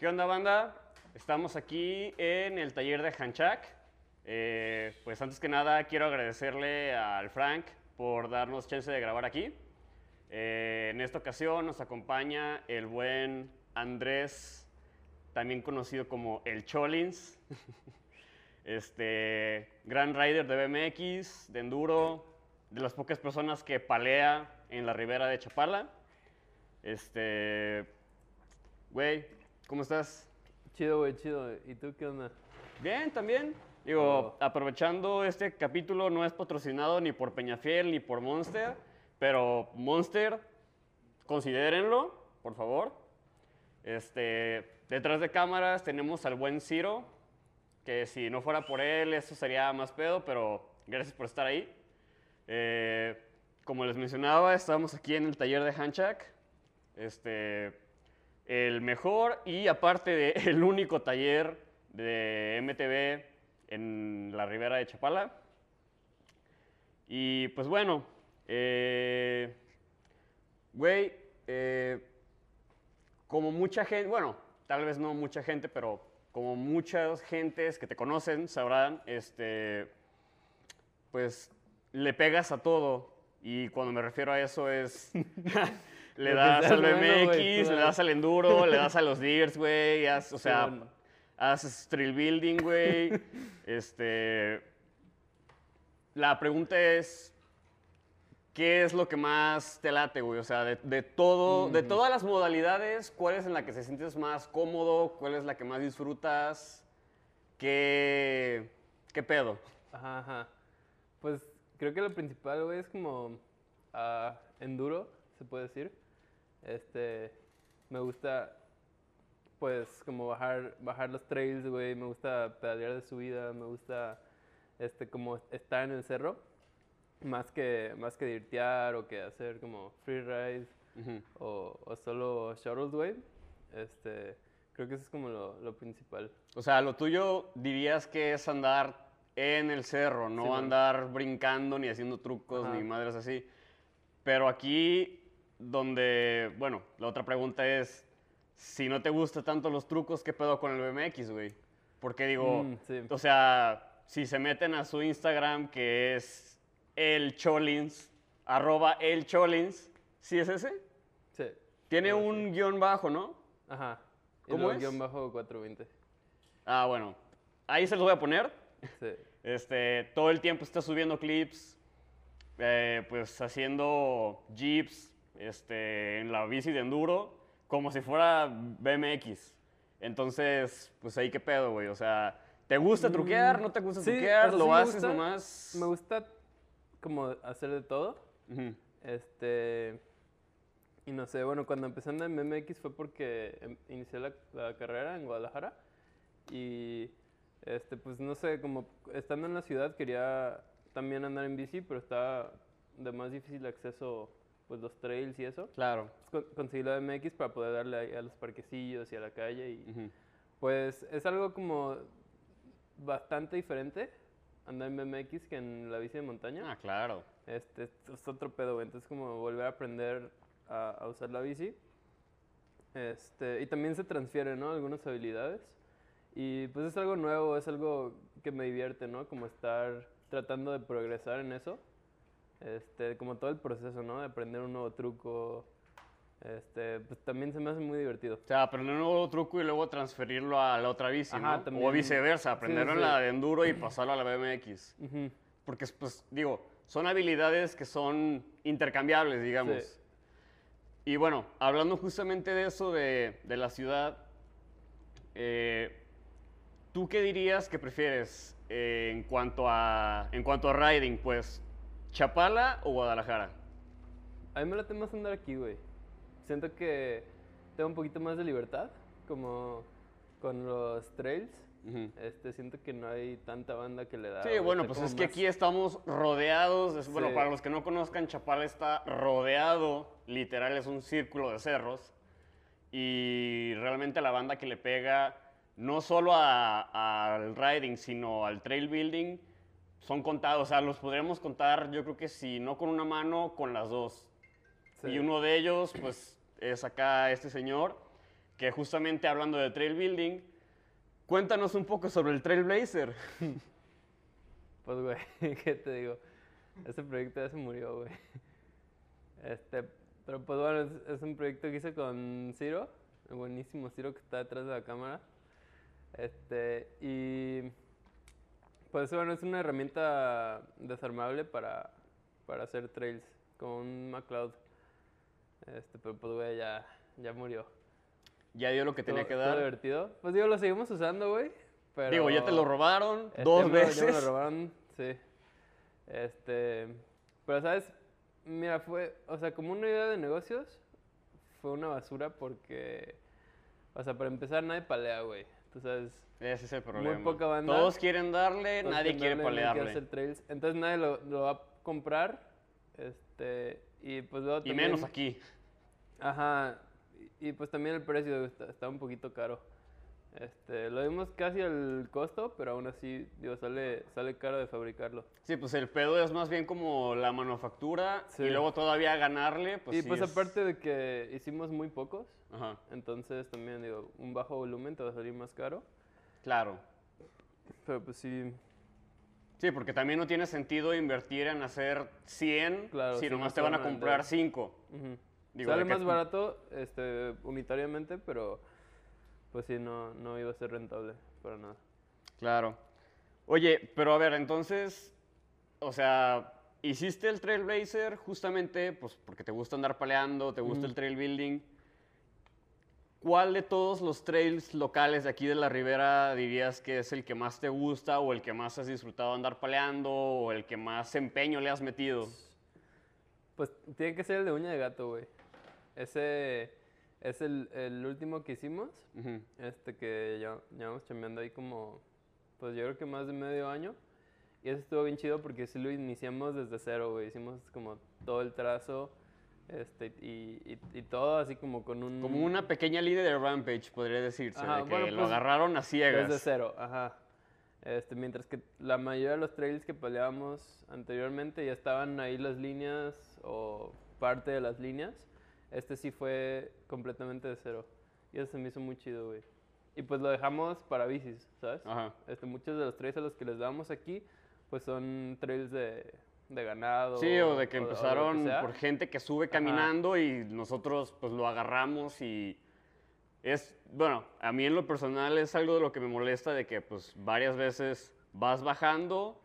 ¿Qué onda, banda? Estamos aquí en el taller de Hanchak. Eh, pues antes que nada quiero agradecerle al Frank por darnos chance de grabar aquí. Eh, en esta ocasión nos acompaña el buen Andrés, también conocido como el Cholins. este, gran rider de BMX, de enduro, de las pocas personas que palea en la ribera de Chapala. Este, güey, ¿cómo estás? Chido, güey, chido. ¿Y tú qué onda? Bien, también. Digo, aprovechando este capítulo, no es patrocinado ni por Peñafiel ni por Monster, pero Monster, considérenlo, por favor. Este, detrás de cámaras tenemos al buen Ciro, que si no fuera por él, eso sería más pedo, pero gracias por estar ahí. Eh, como les mencionaba, estamos aquí en el taller de Hanchak. Este, el mejor y aparte de, el único taller de MTV en la ribera de Chapala. Y pues bueno, eh, güey, eh, como mucha gente, bueno, tal vez no mucha gente, pero como muchas gentes que te conocen sabrán, este, pues le pegas a todo. Y cuando me refiero a eso es, le das al BMX, le das al enduro, le das a los diggers, güey, o sea, haces trail building, güey. este, la pregunta es, ¿qué es lo que más te late, güey? O sea, de, todo, de todas las modalidades, ¿cuál es en la que te sientes más cómodo? ¿Cuál es la que más disfrutas? ¿Qué, qué pedo? Ajá, ajá. Pues creo que lo principal, güey, es como uh, enduro, se puede decir. Este, me gusta, pues, como bajar, bajar los trails, güey. Me gusta pedalear de subida, me gusta, este, como estar en el cerro. Más que, más que dirtear o que hacer como free ride o, o, solo shuttles, güey. Este, creo que eso es como lo, lo, principal. O sea, lo tuyo dirías que es andar en el cerro, no andar brincando ni haciendo trucos ni madres así. Pero aquí, donde, bueno, la otra pregunta es, si no te gustan tanto los trucos, ¿qué pedo con el BMX, güey? Porque digo, mm, o sea, si se meten a su Instagram, que es el Cholins, arroba el Cholins, ¿sí es ese? Sí. Tiene un guion bajo, ¿no? Ajá. ¿Cómo es? guion bajo 420. Ah, bueno. Ahí se los voy a poner. Sí. Este, todo el tiempo está subiendo clips, eh, pues haciendo jeeps este, en la bici de enduro como si fuera BMX. Entonces, pues ahí qué pedo, güey. O sea, ¿te gusta mm, truquear? ¿No te gusta truquear? ¿Lo haces nomás? Me gusta como hacer de todo. Este. Y no sé, bueno, cuando empecé en BMX fue porque em, inicié la, la, carrera en Guadalajara. Y, este, pues no sé, como estando en la ciudad quería también andar en bici, pero estaba de más difícil acceso pues los trails y eso. Claro. conseguí la MX para poder darle a los parquecillos y a la calle y pues es algo como bastante diferente andar en BMX que en la bici de montaña. Ah, claro. Este es otro pedo, entonces como volver a aprender a, usar la bici. Este, y también se transfieren, ¿no? Algunas habilidades. Y pues es algo nuevo, es algo que me divierte, ¿no? Como estar tratando de progresar en eso. Este, como todo el proceso, ¿no? De aprender un nuevo truco. Este, pues también se me hace muy divertido. O sea, aprender un nuevo truco y luego transferirlo a la otra bici, ¿no? O viceversa, aprenderlo en la de enduro y pasarlo a la BMX. Porque, pues, digo, son habilidades que son intercambiables, digamos. Y bueno, hablando justamente de eso de, de la ciudad, eh, ¿tú qué dirías que prefieres eh, en, cuanto a, en cuanto a riding? Pues, ¿Chapala o Guadalajara? A mí me late más andar aquí, güey. Siento que tengo un poquito más de libertad, como con los trails. este, siento que no hay tanta banda que le da. Sí, bueno, pues es que aquí estamos rodeados. Bueno, para los que no conozcan, Chapala está rodeado, literal, es un círculo de cerros. Y realmente la banda que le pega no solo al riding, sino al trail building, son contados, o sea, los podríamos contar, yo creo que si no con una mano, con las dos. Y uno de ellos, pues, es acá este señor, que justamente hablando de trail building, cuéntanos un poco sobre el Trailblazer. Pues, güey, ¿qué te digo? Ese proyecto ya se murió, güey. Este, pero pues bueno, es, es un proyecto que hice con Ciro, el buenísimo Ciro que está detrás de la cámara. Este, y pues bueno, es una herramienta desarmable para, para hacer trails, como un McLeod. Este, pero pues güey, ya, ya murió. Ya dio lo que tenía que dar. divertido. Pues digo, lo seguimos usando, güey. Pero... Digo, ya te lo robaron Este, dos me veces. Ya me lo robaron, sí. Este, pero sabes, mira, fue, o sea, como una idea de negocios, fue una basura porque, o sea, para empezar, nadie palea, güey. Tú sabes, Ese es el problema. poca banda. Todos quieren darle, todos nadie quiere trails. Entonces nadie lo, lo va a comprar, este, y pues luego Y también- menos aquí. Ajá, y, y pues también el precio está, está un poquito caro. Este, lo dimos casi al costo, pero aún así, digo, sale, sale caro de fabricarlo. Sí, pues el pedo es más bien como la manufactura Sí. y luego todavía ganarle, pues y sí pues es- aparte de que hicimos muy pocos, Ajá, entonces también digo, un bajo volumen te va a salir más caro. claro. Pero pues sí, Sí, porque también no tiene sentido invertir en hacer 100 Claro, si si nomás no te van a comprar vender. 5. ujú. Digo, sale de que- más barato este, unitariamente, pero pues sí, no, no iba a ser rentable para nada. Claro. Oye, pero a ver, entonces, o sea, hiciste el Trailblazer justamente pues porque te gusta andar paleando, te gusta el trail building. ¿Cuál de todos los trails locales de aquí de la Ribera dirías que es el que más te gusta o el que más has disfrutado andar paleando o el que más empeño le has metido? Pues tiene que ser el de uña de gato, güey. Ese es el, el último que hicimos. Ujú. Este que ya llevamos chambeando ahí como, pues yo creo que más de medio año. Y eso estuvo bien chido porque sí lo iniciamos desde cero, güey. Hicimos como todo el trazo este, y, y, y todo así como con un... Como una pequeña línea de Rampage, podría decirse, Ajá, de que bueno, lo pues, agarraron a ciegas. Desde cero, ajá. Este, mientras que la mayoría de los trails que peleábamos anteriormente ya estaban ahí las líneas o parte de las líneas. Este sí fue completamente de cero. Y eso se me hizo muy chido, güey. Y pues lo dejamos para bicis, ¿sabes? Ajá. Este, muchos de los trails a los que les damos aquí, pues son trails de, de ganado. Sí, o de que lo empezaron sea. por gente que sube Ajá. caminando y nosotros pues lo agarramos y es, bueno, a mí en lo personal es algo de lo que me molesta de que pues varias veces vas bajando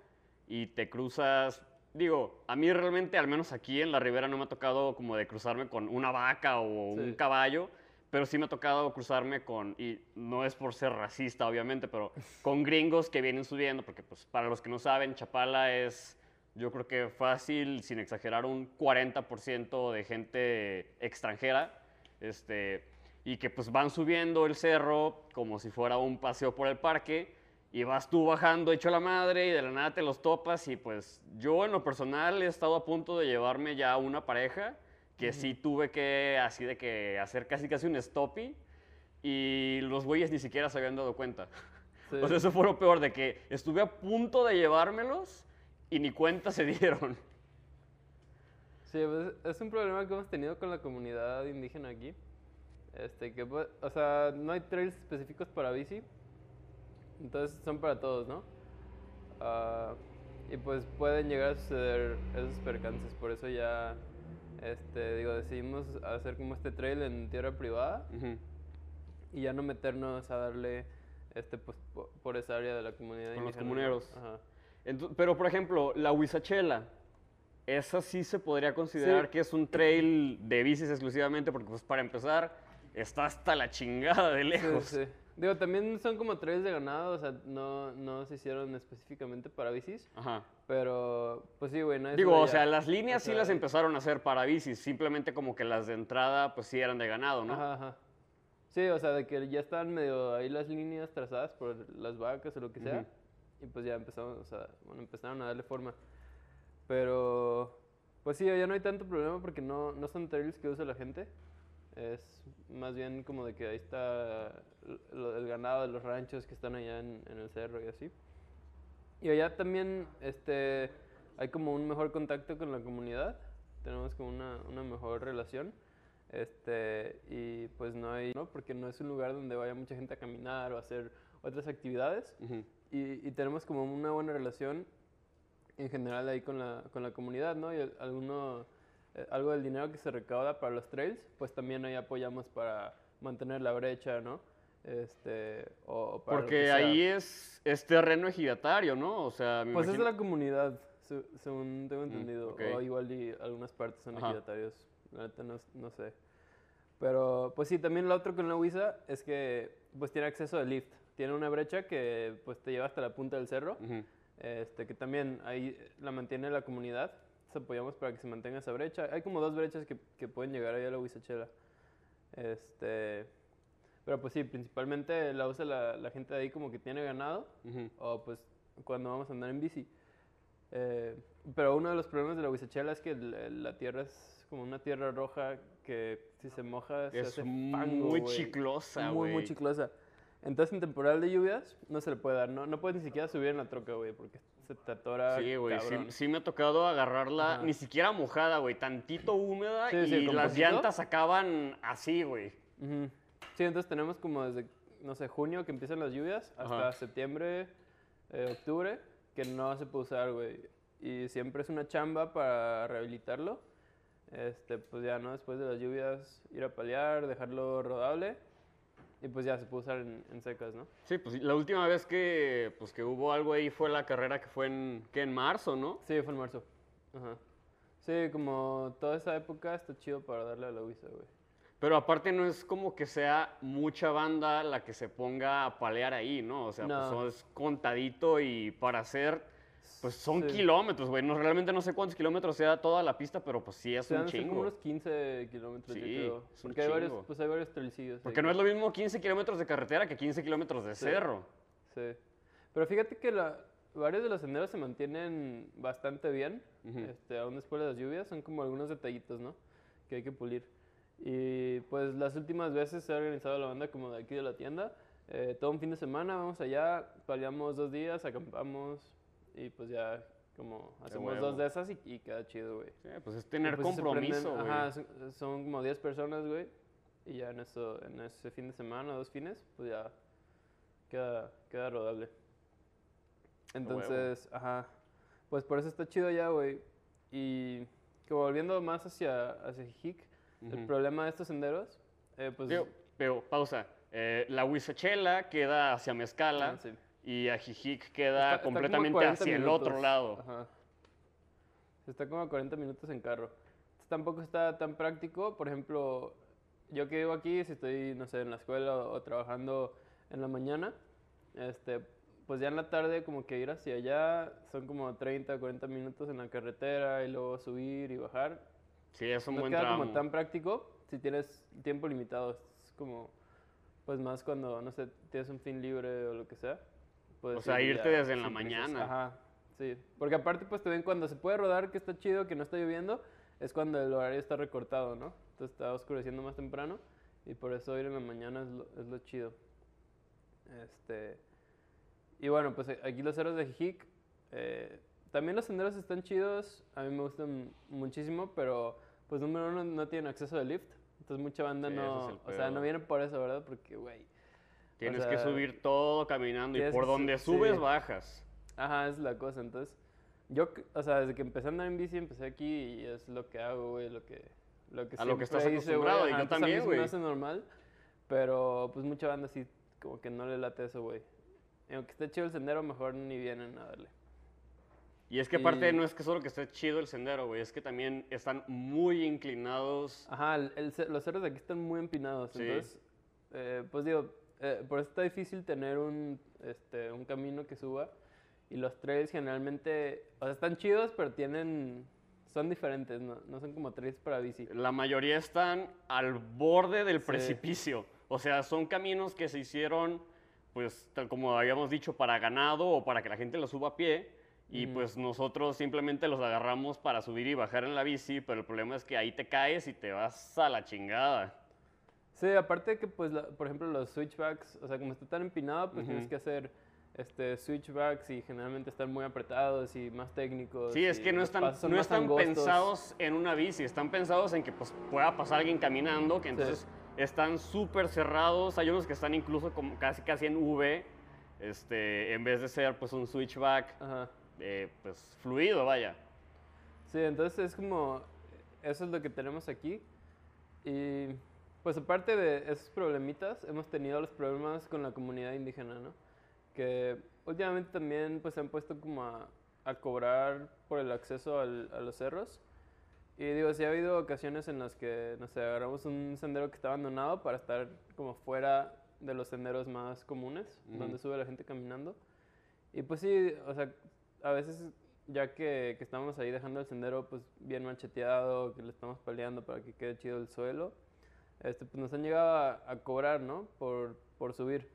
y te cruzas, digo, a mí realmente al menos aquí en la ribera no me ha tocado como de cruzarme con una vaca o un caballo, pero sí me ha tocado cruzarme con, y no es por ser racista obviamente, pero con gringos que vienen subiendo, porque pues para los que no saben, Chapala es yo creo que fácil, sin exagerar, un 40% de gente extranjera, este, y que pues van subiendo el cerro como si fuera un paseo por el parque, y vas tú bajando hecho la madre y de la nada te los topas, y pues yo en lo personal he estado a punto de llevarme ya una pareja, que sí tuve que, así de que hacer casi casi un stoppy, y los güeyes ni siquiera se habían dado cuenta. Sí. O sea, eso fue lo peor, de que estuve a punto de llevármelos y ni cuenta se dieron. Sí, pues, es un problema que hemos tenido con la comunidad indígena aquí. Este, que, pues, o sea, no hay trails específicos para bici. Entonces son para todos, ¿no? Ah, y pues pueden llegar a suceder esos percances. Por eso ya, este, digo, decidimos hacer como este trail en tierra privada Ujú. y ya no meternos a darle, este, pues, po- por esa área de la comunidad Con los indígena, ¿no? comuneros. Ajá. Ento- pero, por ejemplo, la Huizachela, esa sí se podría considerar Sí. que es un trail de bicis exclusivamente, porque pues para empezar, está hasta la chingada de Sí, lejos. sí. Digo, también son como trails de ganado, o sea, no, no se hicieron específicamente para bicis, Ajá. pero pues sí, güey, Digo, o sea, las líneas O sí sea, las empezaron a hacer para bicis, simplemente como que las de entrada pues sí eran de ganado, ¿no? Ajá, ajá. Sí, o sea, de que ya estaban medio ahí las líneas trazadas por las vacas o lo que sea, Ujú. y pues ya empezamos, o sea, bueno, empezaron a darle forma. Pero, pues sí, ya no hay tanto problema porque no, no son trails que usa la gente. Es más bien como de que ahí está lo- el ganado de los ranchos que están allá en, en el cerro y así. Y allá también este, hay como un mejor contacto con la comunidad. Tenemos como una, una mejor relación. Este, y pues no hay, ¿no? Porque no es un lugar donde vaya mucha gente a caminar o a hacer otras actividades. Y, y tenemos como una buena relación en general ahí con la, con la comunidad, ¿no? Y el- alguno, algo del dinero que se recauda para los trails, pues también ahí apoyamos para mantener la brecha, ¿no? Este, o para Porque ahí es, es terreno ejidatario, ¿no? O sea, me Pues es de imagino- la comunidad, se- según tengo entendido. ok. O igual y algunas partes son Ajá. ejidatarios, la neta no, no sé. Pero pues sí, también lo otro con la Huiza es que pues tiene acceso de lift. Tiene una brecha que pues te lleva hasta la punta del cerro. Ujú. Este, que también ahí la mantiene la comunidad. Apoyamos para que se mantenga esa brecha. Hay como dos brechas que, que pueden llegar ahí a la Huizachela. Este, pero pues sí, principalmente la usa la, la gente de ahí como que tiene ganado Ujú. o pues cuando vamos a andar en bici. Eh, pero uno de los problemas de la Huizachela es que el- la tierra es como una tierra roja que si se moja se Es hace fango, muy güey. chiclosa, Muy, muy chiclosa. Entonces en temporal de lluvias no se le puede dar, no, no puedes ni siquiera subir en la troca, güey, porque se te atora Sí, güey, sí, sí me ha tocado agarrarla, Ajá. ni siquiera mojada, güey, tantito húmeda Sí, y sí, con las poquito. llantas acaban así, güey. Ujú. Sí, entonces tenemos como desde, no sé, junio que empiezan las lluvias hasta Ajá. septiembre, eh, octubre, que no se puede usar, güey. Y siempre es una chamba para rehabilitarlo. Este, pues ya, ¿no? Después de las lluvias, ir a paliar, dejarlo rodable. Y pues ya se puede usar en, en secas, ¿no? Sí, pues la última vez que, pues, que hubo algo ahí fue la carrera que fue en, que en marzo, ¿no? Sí, fue en marzo. Ajá. Sí, como toda esa época está chido para darle a la Huiza, güey. Pero aparte no es como que sea mucha banda la que se ponga a palear ahí, ¿no? O sea, No. pues es contadito y para hacer, pues son Sí. kilómetros, güey. No, realmente no sé cuántos kilómetros sea toda la pista, pero pues sí es Se un han de ser como chingo. unos 15 kilómetros, yo Sí, creo. es un Porque hay varios, chingo. pues hay varios Porque que- no es lo mismo 15 kilómetros de carretera que 15 kilómetros de Sí. cerro. Sí. Pero fíjate que la, varios de los senderos se mantienen bastante bien, Ujú. este, aún después de las lluvias. Son como algunos detallitos, ¿no? Que hay que pulir. Y pues las últimas veces se ha organizado la banda como de aquí de la tienda. eh, todo un fin de semana vamos allá, paliamos dos días, acampamos y pues ya como hacemos dos de esas y, y queda chido, güey. Sí, pues es tener pues, compromiso, güey. Ajá, son, son como 10 personas, güey. Y ya en, eso, en ese fin de semana, dos fines, pues ya queda, queda rodable. Entonces, ajá. Pues por eso está chido ya, güey. Y que volviendo más hacia, hacia Jijic, el Ujú. problema de estos senderos, eh, pues... Pero, pero, pausa. Eh, la Huizachela queda hacia Mezcala ah, sí. Y Ajijic Está- queda está completamente 40 hacia el otro minutos. lado. Ajá. Está como a 40 minutos en carro. Entonces, tampoco está tan práctico. Por ejemplo, yo que vivo aquí, si estoy, no sé, en la escuela o, o trabajando en la mañana, este, pues ya en la tarde como que ir hacia allá son como 30, 40 minutos en la carretera y luego subir y bajar. Sí, es un no buen queda tramo. como tan práctico si tienes tiempo limitado. Es como, pues más cuando, no sé, tienes un fin libre o lo que sea. O sea, ir irte ya desde en la mañana. Ajá, sí. Porque aparte, pues también cuando se puede rodar, que está chido, que no está lloviendo, es cuando el horario está recortado, ¿no? Entonces está oscureciendo más temprano y por eso ir en la mañana es lo, es lo chido. Este, y bueno, pues eh, aquí los cerros de Jijic, eh, también los senderos están chidos, a mí me gustan muchísimo, pero pues número uno no tienen acceso de lift, entonces mucha banda Sí, no, es o sea, no viene por eso, ¿verdad? Porque, güey, Tienes o que sea, subir todo caminando y por que donde sí. subes, bajas. Ajá, es la cosa. Entonces, yo, o sea, desde que empecé a andar en bici, empecé aquí y es lo que hago, güey, lo que, lo que A lo que estás güey. acostumbrado, y Ajá, yo también, güey. me hace normal, pero pues mucha banda sí, como que no le late eso, güey. Aunque esté chido el sendero, mejor ni vienen a darle. Y es que aparte Y- no es que solo que esté chido el sendero, güey, es que también están muy inclinados. Ajá, el- el los cerros de aquí están muy empinados, Sí. entonces, eh, pues digo, eh, por eso está difícil tener un, este, un camino que suba. Y los trails generalmente, o sea, están chidos, pero tienen, son diferentes, no, no son como trails para bici. La mayoría están al borde del Sí. precipicio. O sea, son caminos que se hicieron, pues, tal como habíamos dicho, para ganado o para que la gente los suba a pie. Y Ujú. pues nosotros simplemente los agarramos para subir y bajar en la bici, pero el problema es que ahí te caes y te vas a la chingada. Sí, aparte de que, pues, la- por ejemplo, los switchbacks, o sea, como está tan empinado, pues tienes que hacer este, switchbacks y generalmente están muy apretados y más técnicos. Sí, es que no están, no están angostos. pensados en una bici, están pensados en que pues, pueda pasar alguien caminando, que entonces están súper cerrados. Hay unos que están incluso como casi casi en V, este, en vez de ser pues un switchback eh, pues fluido, vaya. Sí, entonces es como, eso es lo que tenemos aquí. Y pues aparte de esos problemitas, hemos tenido los problemas con la comunidad indígena, ¿no? Que últimamente también pues se han puesto como a, a cobrar por el acceso al- a los cerros. Y digo, sí ha habido ocasiones en las que, no sé, agarramos un sendero que está abandonado para estar como fuera de los senderos más comunes, donde sube la gente caminando. Y pues sí, o sea, a veces ya que, que estamos ahí dejando el sendero pues bien macheteado, que le estamos peleando para que quede chido el suelo, este, pues nos han llegado a, a cobrar, ¿no? Por, por subir.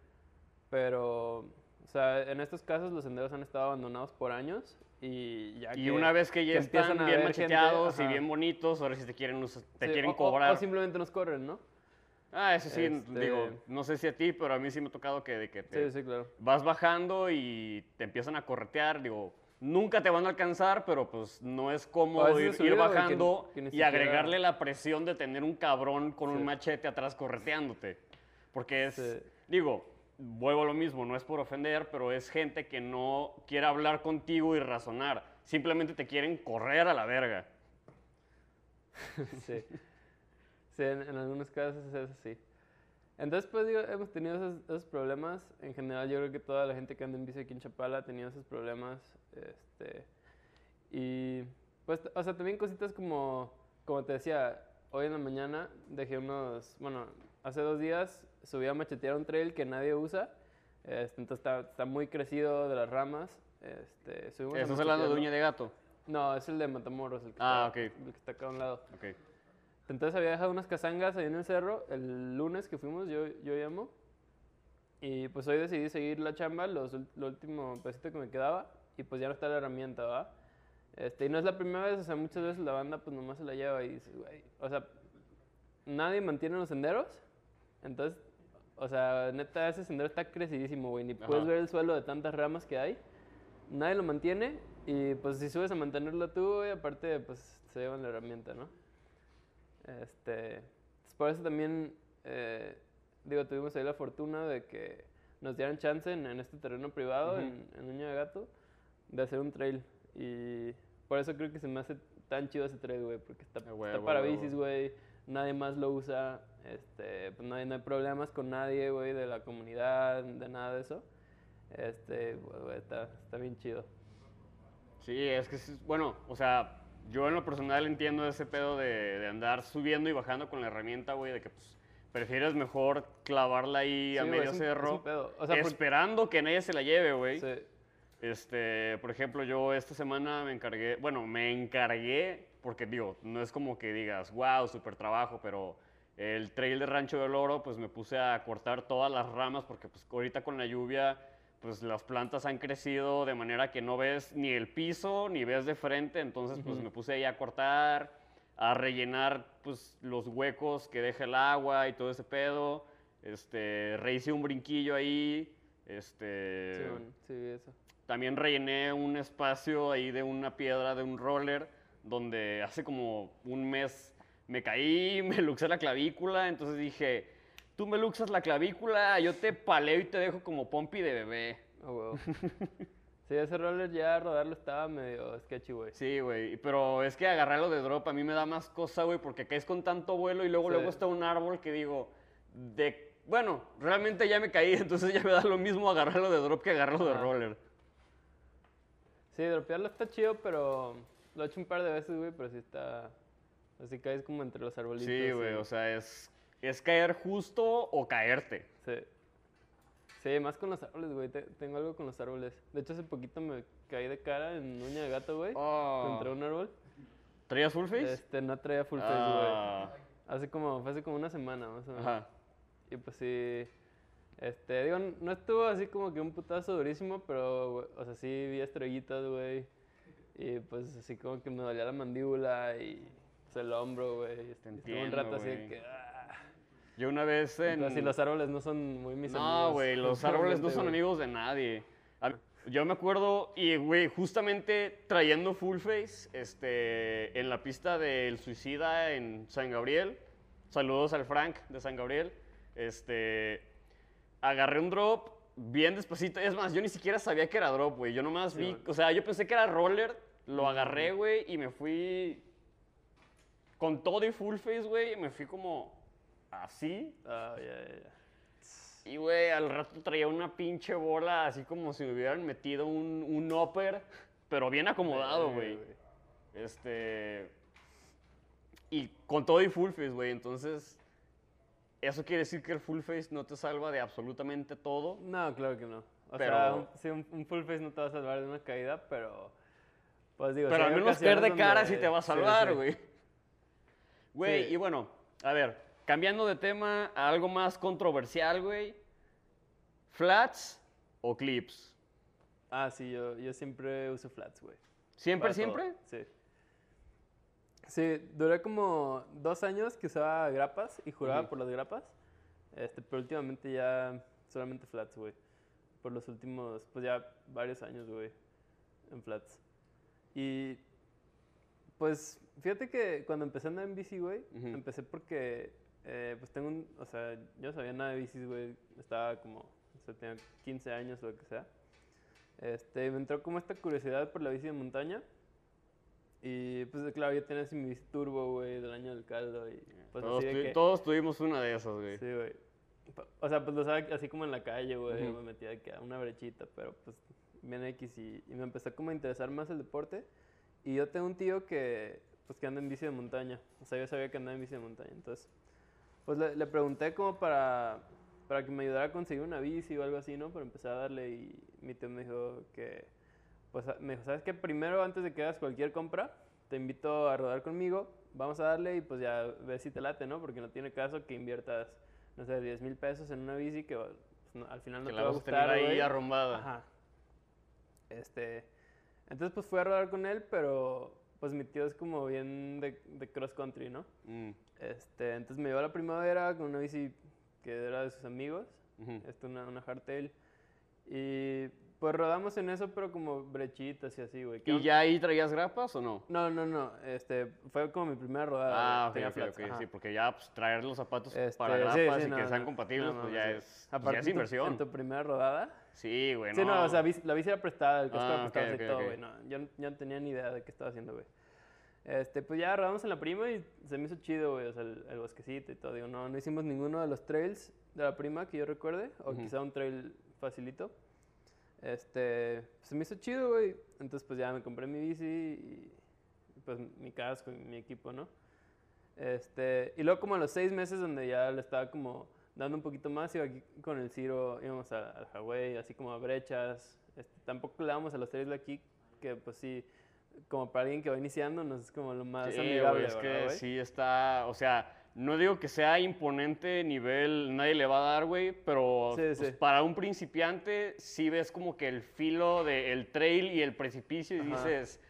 Pero, o sea, en estos casos los senderos han estado abandonados por años y ya Y que- una vez que ya que están bien gente, macheteados y bien bonitos, ahora sí te quieren, te Sí, quieren o- o- cobrar. O, simplemente nos corren, ¿no? Ah, eso sí, Este- digo, no sé si a ti, pero a mí sí me ha tocado que, de que te- Sí, sí, claro. vas bajando y te empiezan a corretear, digo, nunca te van a alcanzar, pero pues no es cómodo ir, ir que- bajando que ni y agregarle la presión de tener un cabrón con Sí. un machete atrás correteándote. Porque es, Sí. digo, vuelvo a lo mismo, no es por ofender, pero es gente que no quiere hablar contigo y razonar, simplemente te quieren correr a la verga. sí. Sí, en, en algunos casos es así. Entonces, pues digo, hemos tenido esos, esos problemas. En general, yo creo que toda la gente que anda en bici aquí en Chapala ha tenido esos problemas. Este, y pues, o sea, también cositas como, como te decía, hoy en la mañana dejé unos, bueno, hace dos días subí a machetear un trail que nadie usa. Este, entonces está, está muy crecido de las ramas. Este, ¿Estás hablando de uña de gato? No, es el de Matamoros, el que, Ah, está, ok. el que está acá a un lado. Ok. Entonces había dejado unas casangas ahí en el cerro el lunes que fuimos, yo, yo llamo. Y pues hoy decidí seguir la chamba, los, lo último pedacito que me quedaba. Y pues ya no está la herramienta, ¿va? Este, y no es la primera vez, o sea, muchas veces la banda pues nomás se la lleva y dices, güey, o sea, nadie mantiene los senderos. Entonces, o sea, neta, ese sendero está crecidísimo, güey. Ni puedes Ajá. ver el suelo de tantas ramas que hay. Nadie lo mantiene. Y pues si subes a mantenerlo tú, güey, aparte, pues se llevan la herramienta, ¿no? Este, pues, por eso también, eh, digo, tuvimos ahí la fortuna de que nos dieran chance en, en este terreno privado, Ujú. en, en Uña de Gato, de hacer un trail. Y por eso creo que se me hace tan chido ese trail, güey, porque está, A está huevo, para a bicis, güey, nadie más lo usa, este, pues no hay, no hay problemas con nadie, güey, de la comunidad, de nada de eso. Este, güey, está, está bien chido. Sí, es que, bueno, o sea, yo en lo personal entiendo ese pedo de, de andar subiendo y bajando con la herramienta, güey, de que pues prefieres mejor clavarla ahí a Sí, güey, medio es un- es cerro, un pedo. O sea, por- esperando que nadie se la lleve, güey. Sí. Este, por ejemplo, yo esta semana me encargué, bueno, me encargué, porque digo, no es como que digas, wow, súper trabajo, pero el trail de Rancho del Oro, pues me puse a cortar todas las ramas, porque pues ahorita con la lluvia, pues las plantas han crecido de manera que no ves ni el piso, ni ves de frente, entonces pues me puse ahí a cortar, a rellenar pues los huecos que deja el agua y todo ese pedo, este, rehice un brinquillo ahí, este... Sí, bueno, sí, eso. También rellené un espacio ahí de una piedra de un roller donde hace como un mes me caí, me luxé la clavícula, entonces dije, tú me luxas la clavícula, yo te paleo y te dejo como pompi de bebé. Ah, huevo. sí, ese roller ya rodarlo estaba medio sketchy, güey. Sí, güey, pero es que agarrarlo de drop a mí me da más cosa, güey, porque caes con tanto vuelo y luego Sí. luego está un árbol que digo, de, bueno, realmente ya me caí, entonces ya me da lo mismo agarrarlo de drop que agarrarlo de roller. Sí, dropearlo está chido, pero lo he hecho un par de veces, güey, pero sí está... Así caes como entre los arbolitos. Sí, güey, o sea, es, es caer justo o caerte. Sí. Sí, más con los árboles, güey. te- tengo algo con los árboles. De hecho, hace poquito me caí de cara en uña de gato, güey. Oh. Contra un árbol. ¿Traías full face? Este, no traía full face, Ah, güey. Hace como, fue hace como una semana, más o menos. Ajá. Y pues sí, este, digo, no estuvo así como que un putazo durísimo, pero, o sea, sí vi estrellitas, güey. Y pues así como que me dolía la mandíbula y pues, el hombro, güey. y Estuve un rato así de que... ah. Yo una vez en... Pero sí, los árboles no son muy mis amigos. No, güey, los árboles no son güey. amigos de nadie. Yo me acuerdo, y güey, justamente trayendo full face, este, en la pista del Suicida en San Gabriel, saludos al Frank de San Gabriel, este, agarré un drop bien despacito, es más, yo ni siquiera sabía que era drop, güey, yo nomás Sí, vi, o sea, yo pensé que era roller, lo agarré, güey, y me fui con todo y full face, güey, me fui como así, Ah, ya, ya, ya. y, güey, al rato traía una pinche bola, así como si me hubieran metido un, un upper, pero bien acomodado, güey. Este. Y con todo y full face, güey. Entonces, eso quiere decir que el full face no te salva de absolutamente todo. No, claro que no. O sea, un, sí, un, un full face no te va a salvar de una caída, pero. Pues digo, Pero al menos caer de cara sí te va a salvar, sí. güey. Güey, Sí. y bueno, a ver, cambiando de tema a algo más controversial, güey. ¿Flats o clips? Ah, sí, yo, yo siempre uso flats, güey. ¿Siempre, Para todo, siempre? Sí. Sí, duré como dos años que usaba grapas y juraba por las grapas. Este, pero últimamente ya solamente flats, güey. Por los últimos, pues ya varios años, güey, en flats. Y pues fíjate que cuando empecé a andar en bici, güey, empecé porque, eh, pues tengo un, o sea, yo no sabía nada de bicis, güey. Estaba como, o sea, tenía 15 años o lo que sea. Este, me entró como esta curiosidad por la bici de montaña. Y pues claro, yo tenía así mi turbo, güey, del año del caldo. Y pues todos, así de tu- que... todos tuvimos una de esas, güey. Sí, güey. O sea, pues lo usaba así como en la calle, güey. Ujú. Me metía que a una brechita, pero pues bien X. Y, y me empezó como a interesar más el deporte. Y yo tengo un tío que, pues que anda en bici de montaña. O sea, yo sabía que andaba en bici de montaña. Entonces, pues le, le pregunté como para, para que me ayudara a conseguir una bici o algo así, ¿no? Para empezar a darle. Y mi tío me dijo que, pues a- me dijo, ¿sabes qué? Primero, antes de que hagas cualquier compra, te invito a rodar conmigo. Vamos a darle y pues ya ves si te late, ¿no? Porque no tiene caso que inviertas, no sé, 10 mil pesos en una bici que pues, no- al final no que te la va a a tener gustar, ahí arrumbada. Ajá. Este, entonces pues fui a rodar con él, pero pues mi tío es como bien de, de cross country, ¿no? Mm, Este, entonces me llevó a la primavera con una bici que era de sus amigos, ujú. este, una, una hardtail, y pues rodamos en eso, pero como brechitas y así, güey. ¿Y aún- ya ahí traías grapas o no? No, no, no, este, fue como mi primera rodada. Ah, ok, tenía ok, flats, sí, porque ya pues, traer los zapatos Este, para grapas sí, y no, que sean compatibles, no pues mames, ya sí. es, pues, Aparte, ya es tu- inversión. En tu primera rodada, Sí, güey, Sí, no. o sea, la bici era prestada, el casco Ah, era prestado ok, y todo, güey. No, yo, yo no tenía ni idea de qué estaba haciendo, güey. Este, pues ya rodamos en la prima y se me hizo chido, güey, o sea, el, el bosquecito y todo. Digo, no, no hicimos ninguno de los trails de la prima que yo recuerde, o Ujú. quizá un trail facilito. Este, se me hizo chido, güey. Entonces, pues ya me compré mi bici y, pues mi casco y mi equipo, ¿no? Este, y luego como a los seis meses donde ya le estaba como dando un poquito más, iba aquí con el Ciro, íbamos al Hawaii, así como a brechas. Este, tampoco le damos a los trails de aquí, que pues sí, como para alguien que va iniciando, no es como lo más Sí, amigable, güey, es ¿verdad, que güey? sí está, o sea, no digo que sea imponente nivel, nadie le va a dar, güey, pero Sí, pues, sí. para un principiante sí ves como que el filo del trail y el precipicio y Ajá. dices,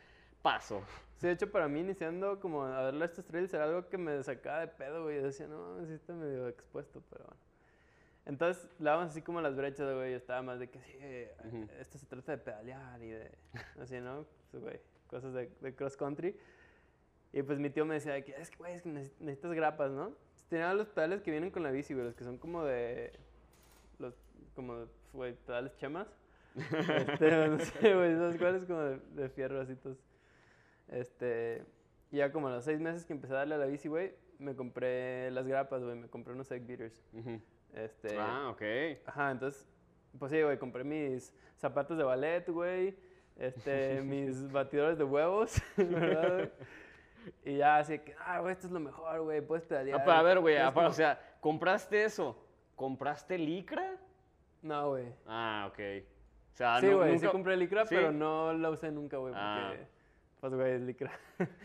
paso. Sí, de hecho, para mí iniciando como a darle a estos trails era algo que me sacaba de pedo, güey. Yo decía, no, sí está medio expuesto, pero bueno. Entonces, le dábamos así como las brechas, güey. Yo estaba más de que sí, esto se trata de pedalear y de, así, ¿no? Pues, güey, cosas de, de cross country. Y pues mi tío me decía de que, es que, güey, es que neces- necesitas grapas, ¿no? Tenía los pedales que vienen con la bici, güey, los que son como de, los, como, güey, pedales chemas. Este, no sé, güey, ¿sabes cuáles? Como de, de fierro, así. Este, y ya como a los seis meses que empecé a darle a la bici, güey, me compré las grapas, güey, me compré unos egg beaters. Este, Ah, ok. Ajá, entonces, pues sí, güey, compré mis zapatos de ballet, güey, este, mis batidores de huevos, ¿verdad? Y ya así que, ah, güey, esto es lo mejor, güey, puedes pedalear. Ah, pero a ver, güey, como- o sea, ¿compraste eso? ¿Compraste licra? No, güey. Ah, ok. O sea, sí, no- güey, sí nunca- compré licra, ¿Sí? pero no la usé nunca, güey, porque, Ah. pues, güey, es licra.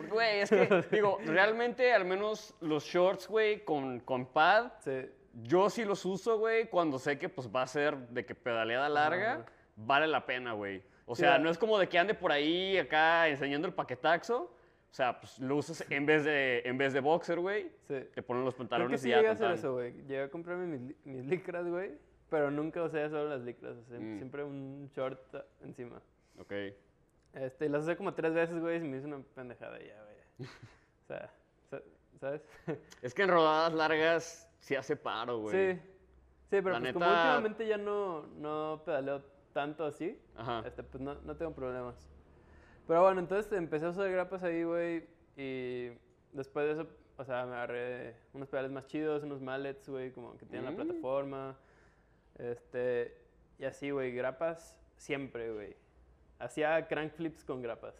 Güey, es que, digo, realmente al menos los shorts, güey, con, con pad, sí, yo sí los uso, güey, cuando sé que pues va a ser de que pedaleada larga, vale la pena, güey. O Sí, sea, no es como de que ande por ahí acá enseñando el paquetaxo. O sea, pues lo usas en vez de, en vez de boxer, güey. sí. Te ponen los Creo que pantalones sí y ya. a hacer eso, güey. Llegué a comprarme mis, mis licras, güey. pero nunca usé solo las licras, o sea, Mm. siempre un short encima. Ok. Este, las usé como tres veces, güey, y me hizo una pendejada ya, güey. O sea, sa- ¿sabes? Es que en rodadas largas sí hace paro, güey. Sí. Sí, pero La pues como neta- últimamente ya no, no pedaleo tanto así, Ajá. este, pues no, no tengo problemas. Pero bueno, entonces empecé a usar grapas ahí, güey, y después de eso, o sea, me agarré unos pedales más chidos, unos mallets, güey, como que tienen Mm. la plataforma, este, y así, güey, grapas siempre, güey. Hacía crank flips con grapas.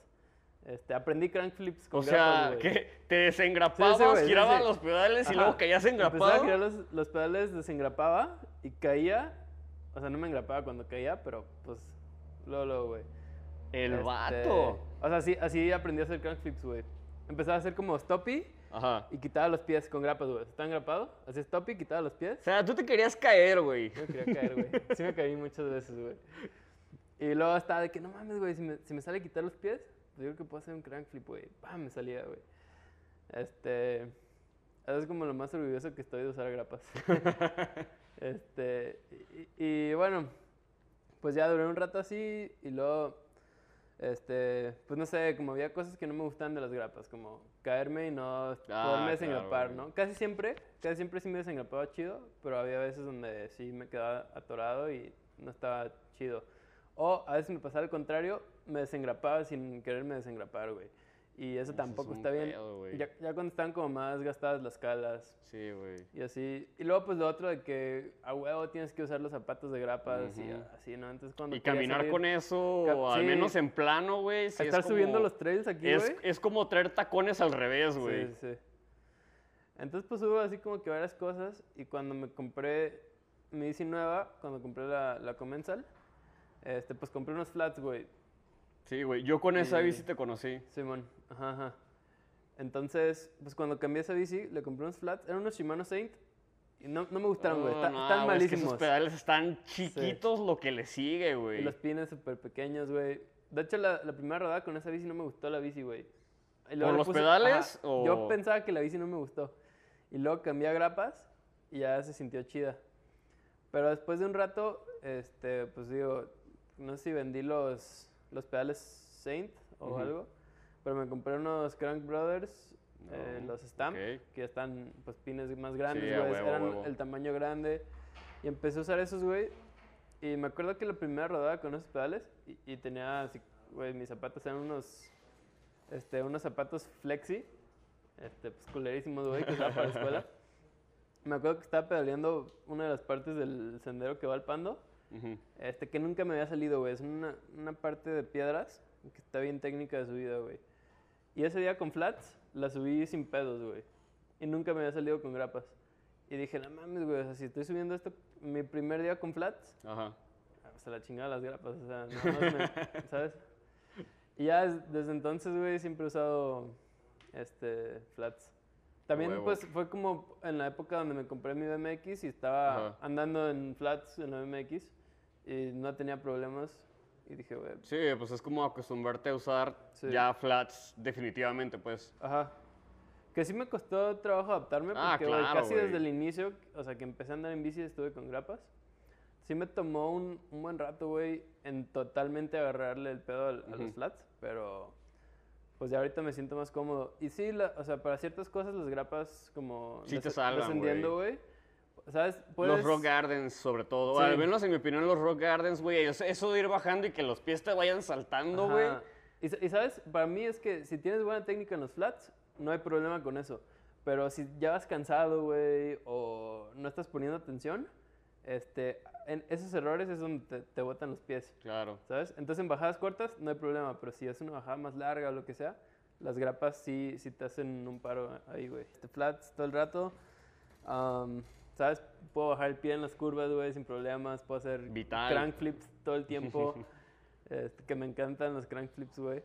Este, aprendí crank flips con O grapas, sea, güey. que te desengrapabas, Sí, girabas los pedales y luego caías Empezaba a engrapado. girar los, los pedales, desengrapaba y caía. O sea, no me engrapaba cuando caía, pero pues, luego, luego, güey. El Este, vato. O sea, así, así aprendí a hacer crank flips, güey. Empezaba a hacer como stoppy Ajá. y quitaba los pies con grapas, güey. Estaba engrapado, hacía stoppy, quitaba los pies. O sea, tú te querías caer, güey. Yo quería caer, güey. Sí me caí muchas veces, güey. Y luego estaba de que, no mames, güey, si me, si me sale quitar los pies, pues yo creo que puedo hacer un crank flip, güey. ¡Pam! Me salía, güey. Este... Eso es como lo más orgulloso que estoy de usar grapas. este... Y, y bueno, pues ya duré un rato así y luego... Este, pues no sé, como había cosas que no me gustaban de las grapas, como caerme y no poderme desengrapar, claro, ¿no? Casi siempre, casi siempre sí me desengrapaba chido, pero había veces donde sí me quedaba atorado y no estaba chido. O a veces me pasaba al contrario, me desengrapaba sin quererme desengrapar, güey. Y eso tampoco es está bien. pedo. Ya, ya cuando están como más gastadas las calas Sí, güey. y así. Y luego pues lo otro de que a huevo tienes que usar los zapatos de grapas y así, ¿no? Entonces cuando Y caminar salir- con eso, o al menos en plano, güey. es estar subiendo los trails aquí, Es, güey. es como traer tacones al revés, güey. Sí, sí. Entonces pues hubo así como que varias cosas y cuando me compré mi bici nueva, cuando compré la, la Comensal, este, pues compré unos flats, güey. Sí, güey. Yo con esa Y- bici te conocí. Simón, ajá, ajá. Entonces, pues cuando cambié esa bici, le compré unos flats, eran unos Shimano Saint y no, no me gustaron, güey, Oh, está- no, están güey, es que malísimos. esos pedales están chiquitos lo que le sigue, güey. los pines súper pequeños, güey. De hecho, la, la primera rodada con esa bici no me gustó la bici, güey. ¿Por los pedales ajá, o- Yo pensaba que la bici no me gustó. Y luego cambié a grapas y ya se sintió chida. Pero después de un rato, este, pues digo, no sé si vendí los, los pedales Saint o Ujú. algo, pero me compré unos Crank Brothers, eh, No, los Stamp, ok. que están, pues, pines más grandes, Sí, güey, huevo, eran huevo. el tamaño grande. Y empecé a usar esos, güey. Y me acuerdo que la primera rodada con esos pedales y, y tenía así, güey, mis zapatos eran unos, este, unos zapatos flexi, este, pues culerísimos, güey, que usaba para la escuela. Me acuerdo que estaba pedaleando una de las partes del sendero que va al Pando, Ujú. este, que nunca me había salido, güey. Es una, una parte de piedras que está bien técnica de subida, güey. Y ese día con flats la subí sin pedos, güey. Y nunca me había salido con grapas. Y dije, no mames, güey, o sea, si estoy subiendo esto mi primer día con flats, Ajá. se la chingada las grapas, o sea, nada más me- ¿sabes? Y ya des- desde entonces, güey, siempre he usado este, flats. También, huevo. pues, fue como en la época donde me compré mi BMX y estaba Ajá. andando en flats en la BMX y no tenía problemas. Y dije, güey, Sí, pues es como acostumbrarte a usar Sí. ya flats definitivamente, pues. ajá. Que sí me costó trabajo adaptarme Ah, porque, claro, casi güey. desde el inicio, o sea, que empecé a andar en bici estuve con grapas. Sí me tomó un, un buen rato, güey, en totalmente agarrarle el pedo al- a, los flats, pero pues ya ahorita me siento más cómodo. Y sí, la- o sea, para ciertas cosas las grapas como Sí te salvan, güey. ¿Sabes? Los Puedes- rock gardens, sobre todo. Sí. Al menos en mi opinión, los rock gardens, güey. Eso, de ir bajando y que los pies te vayan saltando, güey. Y, sa- y sabes, para mí es que si tienes buena técnica en los flats, no hay problema con eso. Pero si ya vas cansado, güey, o no estás poniendo atención, este, en esos errores es donde te, te botan los pies, Claro. ¿sabes? Entonces en bajadas cortas no hay problema, pero si es una bajada más larga o lo que sea, las grapas sí, sí te hacen un paro ahí, güey. Este flats todo el rato, ¿sabes? Puedo bajar el pie en las curvas, güey, sin problemas, puedo hacer Vital. crank flips todo el tiempo. Este, que me encantan los crank flips, güey.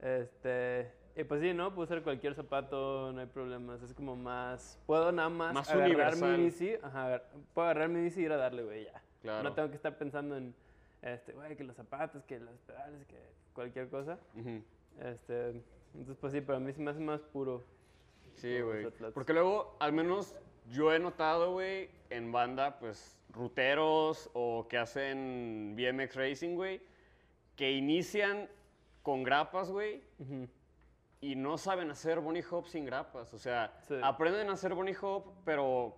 Este, y pues sí, ¿no? Puedo usar cualquier zapato, no hay problemas. Es como más. Puedo nada más, Más agarrar universal. mi bici. Ajá, puedo agarrar mi bici y ir a darle, güey, ya. Claro. No tengo que estar pensando en, este, güey, que los zapatos, que los pedales, que cualquier cosa. Ujú. Este, entonces, pues sí, para mí se me hace más puro. Sí, güey. Porque luego, al menos yo he notado, güey, en banda, pues, ruteros o que hacen BMX Racing, güey, que inician con grapas, güey, y no saben hacer bunny hop sin grapas. O sea, Sí. aprenden a hacer bunny hop, pero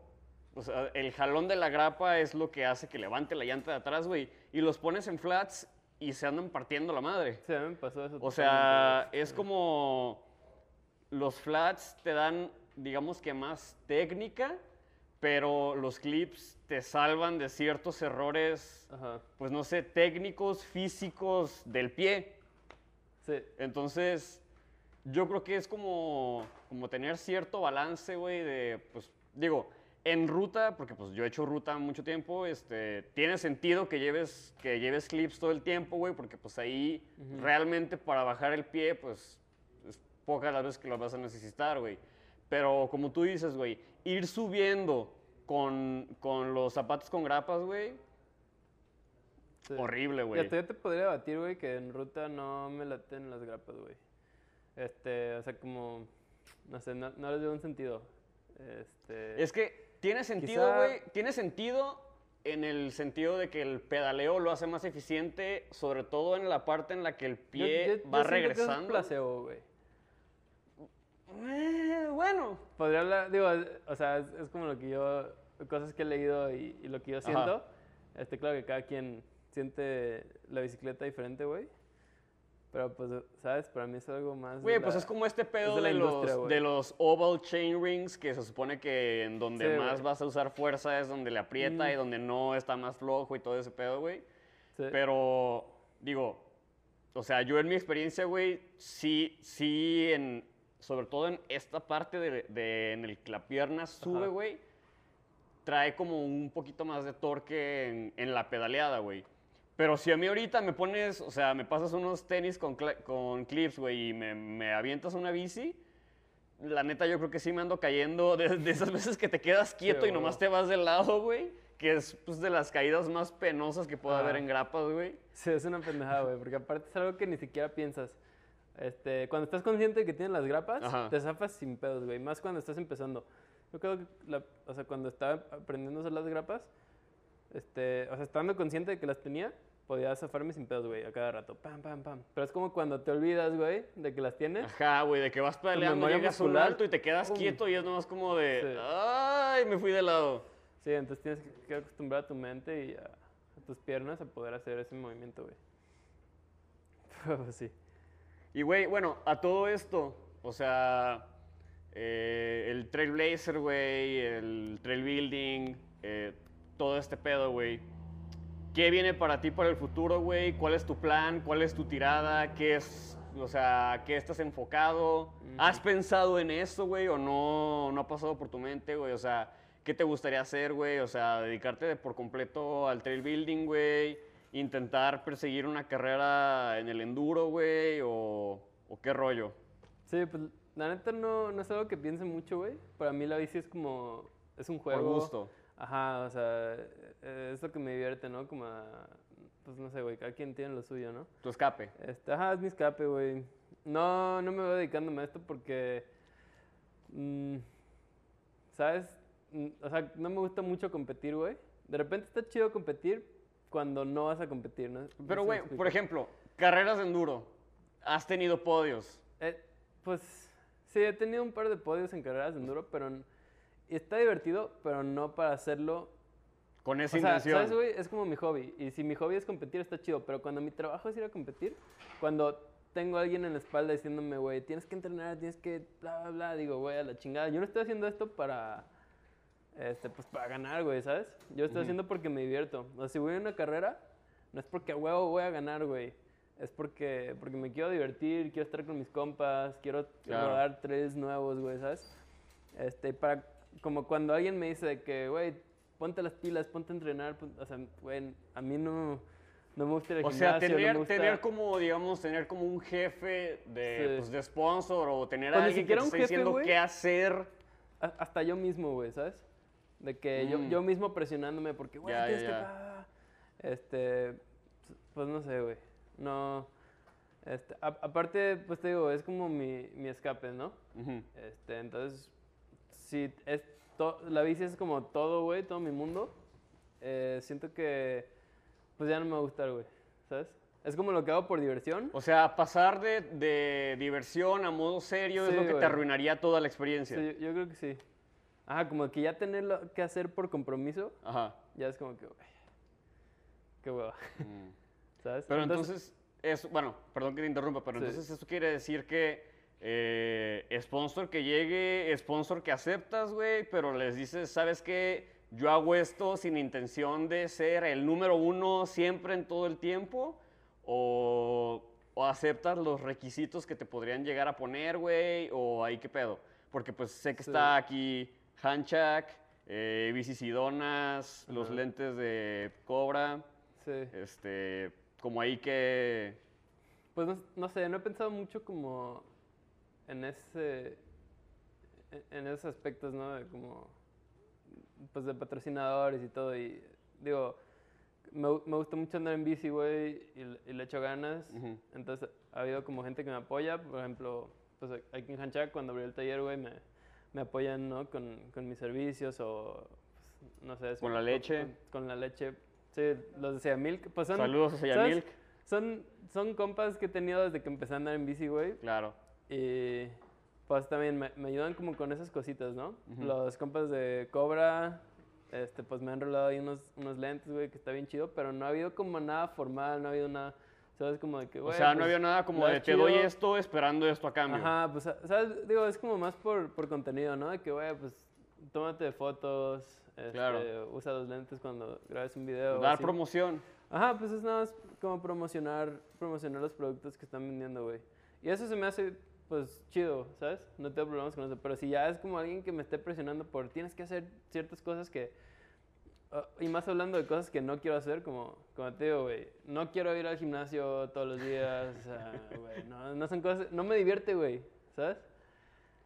o sea, el jalón de la grapa es lo que hace que levante la llanta de atrás, güey. Y los pones en flats y se andan partiendo la madre. Sí, a mí me pasó eso. O sea, es como los flats te dan, digamos que más técnica, pero los clips te salvan de ciertos errores. Ajá. pues no sé, técnicos, físicos del pie. Sí. Entonces, yo creo que es como, como tener cierto balance, güey, de, pues, digo, en ruta, porque pues yo he hecho ruta mucho tiempo, este, tiene sentido que lleves, que lleves clips todo el tiempo, güey, porque pues ahí realmente para bajar el pie, pues, es pocas las veces que lo vas a necesitar, güey. Pero como tú dices, güey, ir subiendo con, con los zapatos con grapas, güey, sí. horrible, güey. yo te podría batir, güey, que en ruta no me laten las grapas, güey. Este, o sea, como, no sé, no, no les veo un sentido. Este, Es que tiene sentido, Quizá- güey. Tiene sentido en el sentido de que el pedaleo lo hace más eficiente, sobre todo en la parte en la que el pie yo- yo va que eso es regresando. placebo, güey. Eh, bueno, Podría hablar, digo, o sea, es, es como lo que yo, cosas que he leído y, y lo que yo Ajá. siento. Este, claro que cada quien siente la bicicleta diferente, güey. Pero pues, ¿sabes? Para mí es algo más. de güey, pues la- es como este pedo de la de, industria, los, de los oval chain rings, que se supone que en donde Sí, más güey. vas a usar fuerza es donde le aprieta Mm. y donde no está más flojo y todo ese pedo, güey. Sí. Pero, digo, o sea, yo en mi experiencia, güey, sí, sí, en, sobre todo en esta parte de, de- en el que la pierna sube, güey, trae como un poquito más de torque en, en la pedaleada, güey. Pero si a mí ahorita me pones, o sea, me pasas unos tenis con, con clips, güey, y me, me avientas una bici, la neta yo creo que sí me ando cayendo de, de esas veces que te quedas quieto y nomás te vas de lado, güey. Que es pues, de las caídas más penosas que puede haber en grapas, güey. Sí, es una pendejada, güey, porque aparte es algo que ni siquiera piensas. Este, cuando estás consciente de que tienes las grapas, Ajá. te zafas sin pedos, güey, más cuando estás empezando. Yo creo que, la- o sea, cuando estaba aprendiendo a usar las grapas, este, o sea, estando consciente de que las tenía, podía zafarme sin pedos, güey, a cada rato, pam, pam, pam. Pero es como cuando te olvidas, güey, de que las tienes. Ajá, güey, de que vas memoria llegas a un alto y te quedas quieto y es nomás como de, Sí. ay, me fui de lado. Sí, entonces tienes que- que acostumbrar a tu mente y a, a tus piernas a poder hacer ese movimiento, güey. Pero sí. Y, güey, bueno, a todo esto, o sea, eh, el Trailblazer, güey, el Trail Building, eh, todo este pedo, güey. ¿Qué viene para ti para el futuro, güey? ¿Cuál es tu plan? ¿Cuál es tu tirada? ¿Qué es, o sea, qué estás enfocado? ¿Has pensado en eso, güey? ¿O no, no ha pasado por tu mente, güey? O sea, ¿qué te gustaría hacer, güey? O sea, dedicarte de por completo al trail building, güey. Intentar perseguir una carrera en el enduro, güey. O, o qué rollo. Sí, pues la neta no, no es algo que piense mucho, güey. Para mí la bici es como, es un Por juego. gusto. Ajá, o sea, eh, es lo que me divierte, ¿no? Como, a- pues no sé, güey, cada quien tiene lo suyo, ¿no? Tu escape. Este, ajá, es mi escape, güey. No, no me voy dedicándome a esto porque, mm, ¿sabes? Mm, O sea, no me gusta mucho competir, güey. De repente está chido competir cuando no vas a competir, ¿no? Pero, güey, por ejemplo, carreras de enduro. Has tenido podios. Eh, pues sí, he tenido un par de podios en carreras de enduro, pero está divertido, pero no para hacerlo. Con O esa sea, intención. ¿sabes, güey? Es como mi hobby. Y si mi hobby es competir, está chido. Pero cuando mi trabajo es ir a competir, cuando tengo a alguien en la espalda diciéndome, güey, tienes que entrenar, tienes que bla, bla, bla, digo, güey, a la chingada. Yo no estoy haciendo esto para, este, pues para ganar, güey, ¿sabes? Yo estoy haciendo porque me divierto. O sea, si voy a una carrera, no es porque a huevo voy a ganar, güey. Es porque, porque me quiero divertir, quiero estar con mis compas, quiero Claro. rodar tres nuevos, güey, ¿sabes? Este, para, como cuando alguien me dice que, güey, ponte las pilas, ponte a entrenar, pon- o sea, güey, a mí no, no me gusta ir al O sea, gimnasio, no me tener, gusta- tener como, digamos, tener como un jefe de, Sí. pues, de sponsor o tener Pues a ni alguien que te esté diciendo güey. qué hacer. hasta yo mismo, güey, ¿sabes? De que yo, Mm. yo mismo presionándome porque, güey, ya, tienes que... Este, pues no sé, güey. No... Este, a- aparte, pues te digo, es como mi, mi escape, ¿no? Ujú. Este, entonces, si es to- la bici es como todo, güey, todo mi mundo, eh, siento que pues ya no me va a gustar, güey, ¿sabes? Es como lo que hago por diversión. O sea, pasar de, de diversión a modo serio es lo que te arruinaría toda la experiencia. Sí, yo, yo creo que sí. Ajá, como que ya tenerlo que hacer por compromiso, Ajá. ya es como que, güey, qué hueva, Mm. ¿sabes? Pero entonces, es, bueno, perdón que te interrumpa, pero Sí. entonces esto quiere decir que eh, sponsor que llegue, sponsor que aceptas, güey, pero les dices, ¿sabes qué? Yo hago esto sin intención de ser el número uno siempre en todo el tiempo, o, o aceptas los requisitos que te podrían llegar a poner, güey, o ahí qué pedo. Porque pues sé que Sí. está aquí Hanchak, eh, Bicicidonas, los lentes de Cobra, Sí. este, como ahí que... Pues no, no sé, no he pensado mucho como en ese en- esos aspectos, ¿no? De como pues de patrocinadores y todo y digo me, me gusta mucho andar en bici, güey, y, le- y le echo ganas. Entonces ha habido como gente que me apoya, por ejemplo, pues aquí en Hanchak cuando abrí el taller, güey, me, me apoyan, ¿no? Con, con mis servicios o pues, no sé, Con la leche. Con, con la leche. Sí, los de Sea Milk, pues son Saludos a ¿sabes? Sayamilk. Son, son compas que he tenido desde que empecé a andar en bici, güey. Claro. Y pues también me, me ayudan como con esas cositas, ¿no? Ujú. Los compas de Cobra, este, pues me han rolado ahí unos, unos lentes, güey, que está bien chido, pero no ha habido como nada formal, no ha habido nada, ¿sabes? Como de que, O güey, sea, no pues, había nada como de te doy chido". esto esperando esto a cambio. Ajá, pues, ¿sabes? Digo, es como más por, por contenido, ¿no? De que, güey, pues, tómate fotos, este, Claro. usa los lentes cuando grabes un video. o Dar así. promoción. Ajá, pues es nada más como promocionar, promocionar los productos que están vendiendo, güey. Y eso se me hace, pues, chido, ¿sabes? No tengo problemas con eso. Pero si ya es como alguien que me esté presionando por tienes que hacer ciertas cosas que... ah, y más hablando de cosas que no quiero hacer, como, como te digo, güey, no quiero ir al gimnasio todos los días, o sea, güey, no, no son cosas... No me divierte, güey, ¿sabes?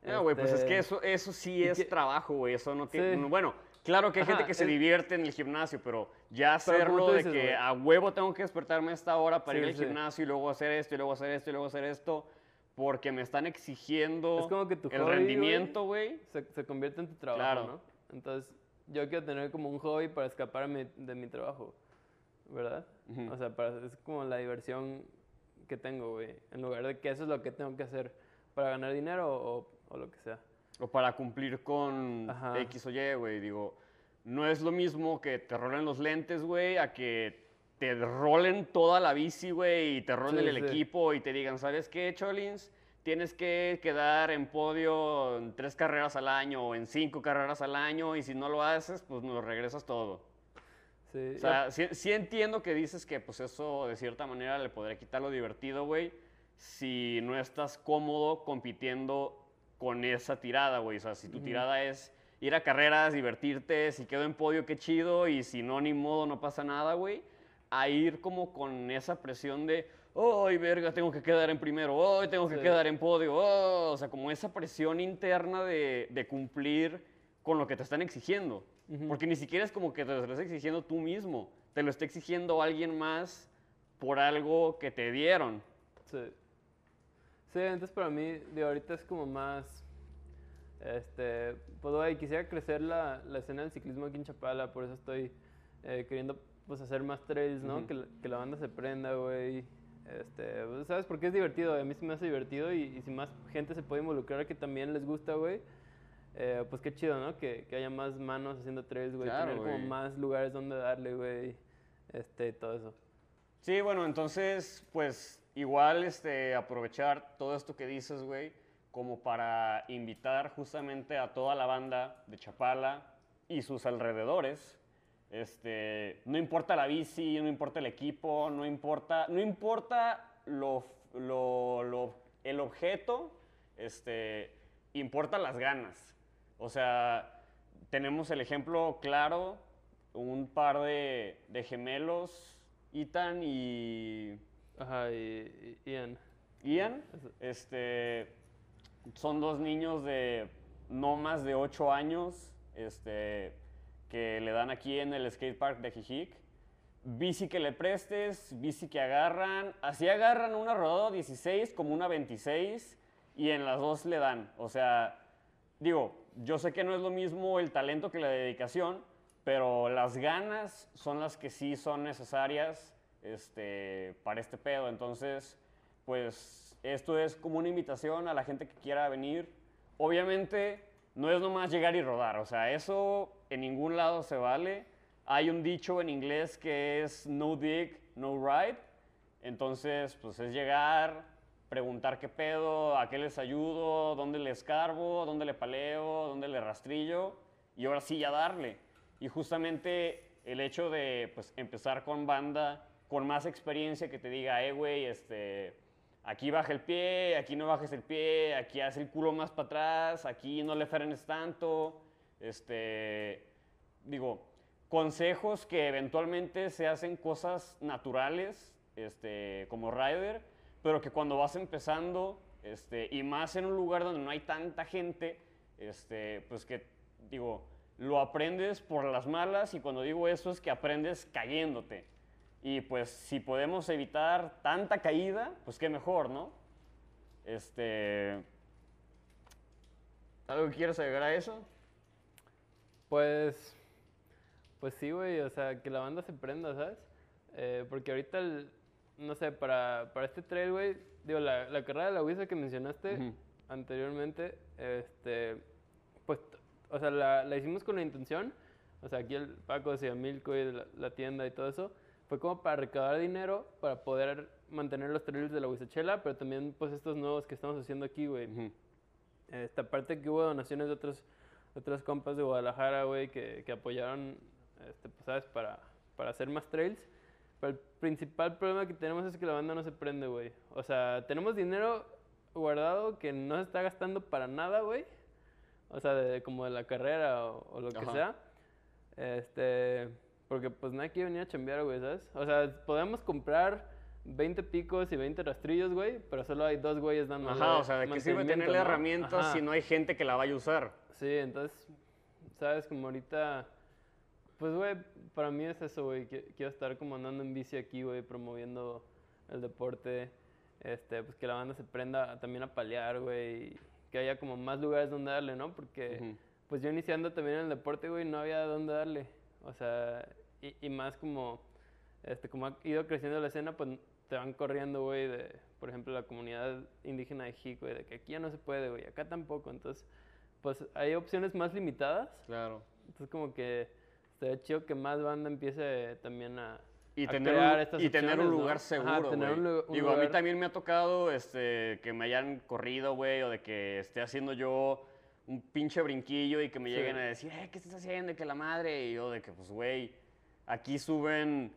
No, güey, pues es Este, que eso, eso sí es que- trabajo, güey. Eso no tiene. Sí. Bueno, claro que hay gente Ajá, que se es- divierte en el gimnasio, pero ya Pero hacerlo de dices, que güey. a huevo tengo que despertarme a esta hora para ir Sí, al sí. gimnasio y luego hacer esto y luego hacer esto y luego hacer esto, porque me están exigiendo Es como que tu el hobby, rendimiento, güey. se, se convierte en tu trabajo, Claro. ¿no? Entonces, yo quiero tener como un hobby para escapar mi- de mi trabajo, ¿verdad? Ujú. O sea, para, es como la diversión que tengo, güey. En lugar de que eso es lo que tengo que hacer para ganar dinero o, o lo que sea. O para cumplir con Ajá. X o Y, güey. Digo, no es lo mismo que te rolen los lentes, güey, a que te rolen toda la bici, güey, y te rolen Sí, el sí. equipo y te digan, ¿sabes qué, Cholins? Tienes que quedar en podio en tres carreras al año o en cinco carreras al año y si no lo haces, pues nos regresas todo. Sí, O sea, sí, sí entiendo que dices que pues eso de cierta manera le podría quitar lo divertido, güey, si no estás cómodo compitiendo con esa tirada, güey. O sea, si tu tirada es ir a carreras, divertirte, si quedo en podio, qué chido, y si no, ni modo, no pasa nada, güey. A ir como con esa presión de, ¡ay, verga, tengo que quedar en primero! ¡ay, tengo que Sí. quedar en podio! ¡oh! O sea, como esa presión interna de, de cumplir con lo que te están exigiendo. Porque ni siquiera es como que te lo estás exigiendo tú mismo. Te lo está exigiendo alguien más por algo que te dieron. Sí. Sí, entonces para mí, de ahorita es como más. Este. Pues, güey, quisiera crecer la, la escena del ciclismo aquí en Chapala, por eso estoy eh, queriendo pues hacer más trails, ¿no? Que, la- que la banda se prenda, güey. Este, pues, ¿sabes? Porque es divertido, a mí sí me hace divertido y, y si más gente se puede involucrar que también les gusta, güey. eh, pues qué chido, ¿no? Que, que haya más manos haciendo trails, güey. Claro, tener como más lugares donde darle, güey. Este, todo eso. Sí, bueno, entonces, pues igual este, aprovechar todo esto que dices, güey, como para invitar justamente a toda la banda de Chapala y sus alrededores. Este, no importa la bici, no importa el equipo, no importa, no importa lo, lo- lo- el objeto, este, importa las ganas. O sea, tenemos el ejemplo claro, un par de, de gemelos, Ethan y Ajá, y, y Ian. Ian, este, son dos niños de no más de 8 años, este, que le dan aquí en el skatepark de Jijic. Bici que le prestes, bici que agarran, así agarran una rodada 16 como una 26 y en las dos le dan. O sea, digo, yo sé que no es lo mismo el talento que la dedicación, pero las ganas son las que sí son necesarias este, para este pedo. Entonces, pues esto es como una invitación a la gente que quiera venir. Obviamente, no es nomás llegar y rodar, o sea, eso en ningún lado se vale. Hay un dicho en inglés que es no dig, no ride. Entonces, pues es llegar, preguntar qué pedo, a qué les ayudo, dónde les carbo, dónde le paleo, dónde le rastrillo y ahora sí ya darle. Y justamente el hecho de pues, empezar con banda, con más experiencia que te diga, eh, güey, este, aquí baja el pie, aquí no bajes el pie, aquí haz el culo más para atrás, aquí no le frenes tanto, este, digo, consejos que eventualmente se hacen cosas naturales, este, como rider, pero que cuando vas empezando, este, y más en un lugar donde no hay tanta gente, este, pues que, digo, lo aprendes por las malas y cuando digo eso es que aprendes cayéndote. Y pues si podemos evitar tanta caída, pues qué mejor, ¿no? Este... ¿Algo que quieras agregar a eso? Pues... Pues sí, güey, o sea, que la banda se prenda, ¿sabes? Eh, porque ahorita el, no sé, para, para este trail, güey, digo, la, la carrera de la Wisa que mencionaste anteriormente, este, pues, o sea, la, la, hicimos con la intención, o sea, aquí el Paco decía Milko y la, la, tienda y todo eso, fue como para recaudar dinero para poder mantener los trails de la Huizachela, pero también, pues, estos nuevos que estamos haciendo aquí, güey. Esta parte que hubo donaciones de otros, otros compas de Guadalajara, güey, que, que apoyaron, este, pues, ¿sabes? Para, para hacer más trails el principal problema que tenemos es que la banda no se prende, güey. O sea, tenemos dinero guardado que no se está gastando para nada, güey. O sea, de, como de la carrera o, lo que sea. Este, porque pues nadie quiere venir a chambear, güey, ¿sabes? O sea, podemos comprar 20 picos y 20 rastrillos, güey, pero solo hay dos güeyes dando Ajá, o sea, ¿de qué sirve tenerle herramientas si no hay gente que la vaya a usar? Sí, entonces, ¿sabes? Como ahorita pues, güey, para mí es eso, güey. Quiero estar como andando en bici aquí, güey, promoviendo el deporte. Este, pues que la banda se prenda también a palear, güey. Que haya como más lugares donde darle, ¿no? Porque, pues yo iniciando también en el deporte, güey, no había dónde darle. O sea, y, y, más como, este, como ha ido creciendo la escena, pues te van corriendo, güey, de, por ejemplo, la comunidad indígena de Jico, güey, de que aquí ya no se puede, güey, acá tampoco. Entonces, pues hay opciones más limitadas. Claro. Entonces, como que estaría chido que más banda empiece también a, y tener crear un, estas y tener un lugar seguro, Digo, a mí también me ha tocado este, que me hayan corrido, güey, o de que esté haciendo yo un pinche brinquillo y que me lleguen a decir, eh, ¿qué estás haciendo? Y que la madre, y yo de que, pues, güey, aquí suben,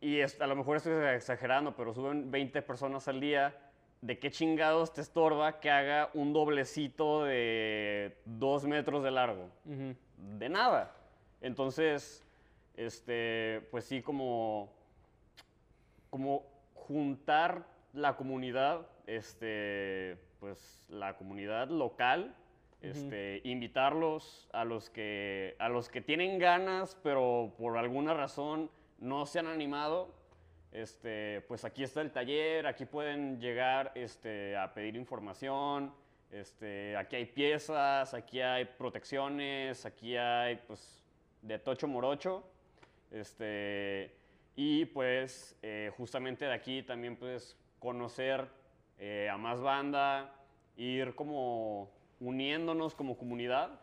y a lo mejor estoy exagerando, pero suben 20 personas al día. ¿De qué chingados te estorba que haga un doblecito de dos metros de largo? De nada. Entonces, este, pues sí, como, como juntar la comunidad, este, pues la comunidad local, este, invitarlos a los, que, a los que tienen ganas, pero por alguna razón no se han animado. Este, pues aquí está el taller, aquí pueden llegar este, a pedir información, este, aquí hay piezas, aquí hay protecciones, aquí hay pues de Tocho Morocho. Este, y pues eh, justamente de aquí también pues conocer eh, a más banda, ir como uniéndonos como comunidad,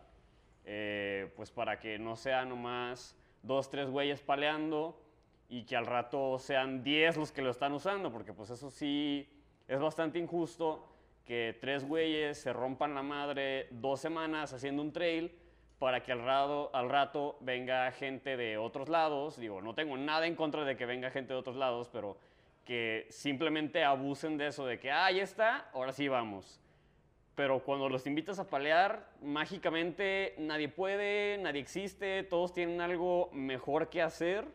eh, pues para que no sea nomás dos, tres güeyes paleando y que al rato sean diez los que lo están usando, porque pues eso sí es bastante injusto que tres güeyes se rompan la madre dos semanas haciendo un trail para que al rato, al rato venga gente de otros lados. Digo, no tengo nada en contra de que venga gente de otros lados, pero que simplemente abusen de eso, de que, ah, ya está, ahora sí vamos. Pero cuando los invitas a palear, mágicamente nadie puede, nadie existe, todos tienen algo mejor que hacer.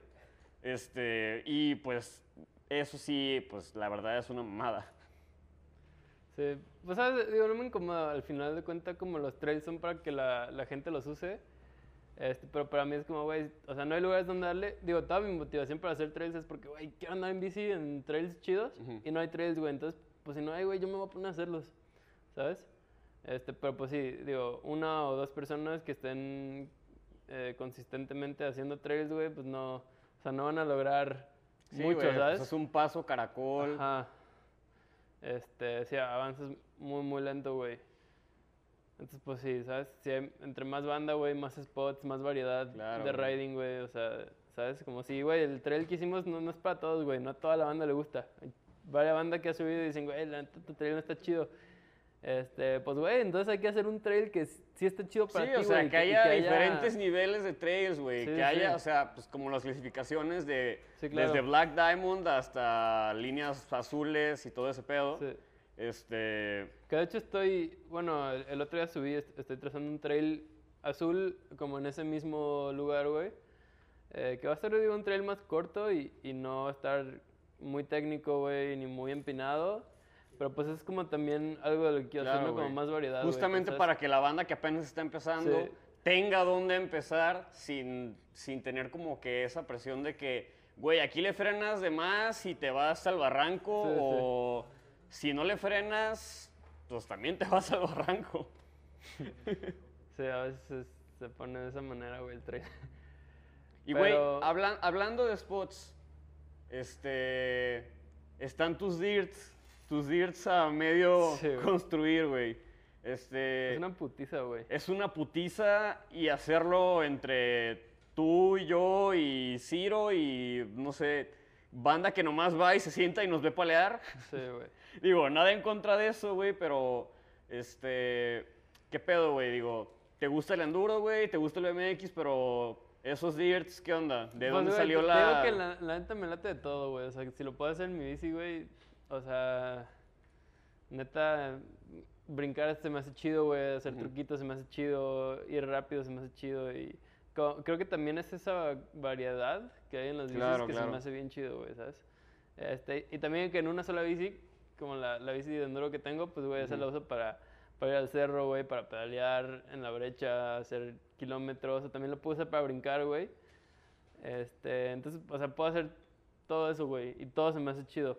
Este, y pues eso sí, pues la verdad es una mamada. Sí, pues ¿sabes? digo, no me incomoda, al final de cuentas como los trails son para que la, la gente los use, este, pero para mí es como, güey, o sea, no hay lugares donde darle, digo, toda mi motivación para hacer trails es porque, güey, quiero andar en bici en trails chidos y no hay trails, güey, entonces, pues si no hay, güey, yo me voy a poner a hacerlos, ¿sabes? Este, pero pues sí, digo, una o dos personas que estén eh, consistentemente haciendo trails, güey, pues no, o sea, no van a lograr Sí, mucho, pues ¿sabes? es un paso caracol. Ajá. Este, sí, avanzas muy, muy lento, güey. Entonces, pues sí, ¿sabes? Si hay- entre más banda, güey, más spots, más variedad Claro, de riding, güey. O sea, ¿sabes? Como si, güey, el trail que hicimos no, no es para todos, güey. No a toda la banda le gusta. Hay varias bandas que ha subido y dicen, güey, la neta, tu trail no está chido. Este, pues, güey, entonces hay que hacer un trail que sí esté chido para Sí, ti, o sea, que haya diferentes niveles de trails, güey. Sí, que haya, o sea, pues como las clasificaciones de claro. desde Black Diamond hasta líneas azules y todo ese pedo. Este, Que de hecho estoy, bueno, el, el otro día subí, est- estoy trazando un trail azul como en ese mismo lugar, güey. eh, que va a ser, digo, un trail más corto y, y no va a estar muy técnico, güey, ni muy empinado. Pero pues es como también algo de lo que quiero Claro. Como más variedad, justamente para que la banda que apenas está empezando Sí. tenga dónde empezar sin, sin tener como que esa presión de que, güey, aquí le frenas de más y te vas al barranco Sí, sí. o si no le frenas, pues también te vas al barranco. Sí, a veces se pone de esa manera, güey, el trail. Y güey, Pero- hablan- hablando de spots, este, están tus dirts, tus dirts a medio Sí, construir, güey. Este, Es una putiza, güey. es una putiza y hacerlo entre tú y yo y Ciro y no sé, banda que nomás va y se sienta y nos ve palear. Sí, güey. Digo, nada en contra de eso, güey, pero este, ¿qué pedo, güey? Digo, ¿te gusta el enduro, güey? ¿Te gusta el BMX? Pero esos dirts, ¿qué onda? ¿De Pues, dónde salió te- la...? Digo que la, la neta me late de todo, güey. O sea, si lo puedo hacer en mi bici, güey. O sea, neta, brincar se me hace chido, güey. Hacer Ujú. truquitos se me hace chido. Ir rápido se me hace chido. Y creo que también es esa variedad que hay en las bicis Claro, que se claro. me hace bien chido, güey, ¿sabes? Este, y también que en una sola bici, como la, la bici de enduro que tengo, pues, güey, esa Ujú. la uso para, para ir al cerro, güey, para pedalear en la brecha, hacer kilómetros. O también lo puedo usar para brincar, güey. Este, entonces, o sea, puedo hacer todo eso, güey, y todo se me hace chido.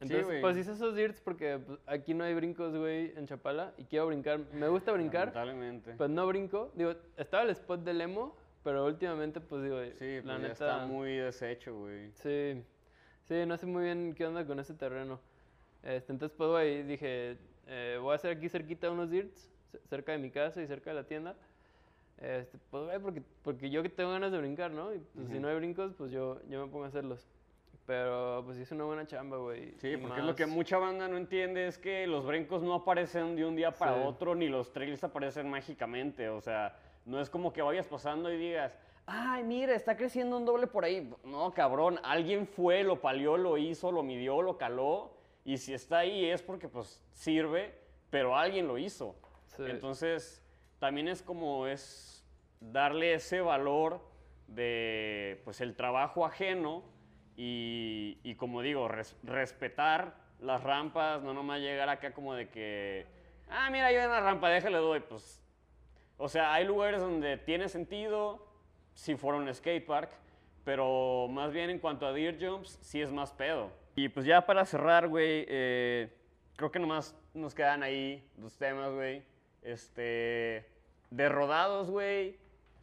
Entonces, güey. pues hice esos dirts porque pues, aquí no hay brincos, güey, en Chapala, y quiero brincar. Me gusta brincar, Lamentablemente. pues no brinco. Digo, estaba el spot del emo, pero últimamente, pues digo, sí, la pues neta... está muy deshecho, güey. Sí, sí, no sé muy bien qué onda con ese terreno. Este, entonces, pues, güey, dije, eh, voy a hacer aquí cerquita unos dirts, ce- cerca de mi casa y cerca de la tienda. Este, pues, güey, porque, porque yo que tengo ganas de brincar, ¿no? Y pues, si Ujú. no hay brincos, pues yo, yo me pongo a hacerlos. Pero, pues, hice una buena chamba, güey. Sí, y porque es lo que mucha banda no entiende es que los brincos no aparecen de un día para Sí. otro, ni los trails aparecen mágicamente. O sea, no es como que vayas pasando y digas, ay, mira, está creciendo un doble por ahí. No, cabrón, alguien fue, lo palió, lo hizo, lo midió, lo caló. Y si está ahí es porque pues sirve, pero alguien lo hizo. Sí. Entonces, también es como es darle ese valor de pues el trabajo ajeno y, y como digo, res- respetar las rampas, no nomás llegar acá como de que, ah, mira, yo en la rampa, déjale doy, pues, o sea, hay lugares donde tiene sentido si fuera un skatepark, pero más bien en cuanto a deer jumps, sí es más pedo. Y pues ya para cerrar, güey, eh, creo que nomás nos quedan ahí dos temas, güey. Este, de rodados, güey.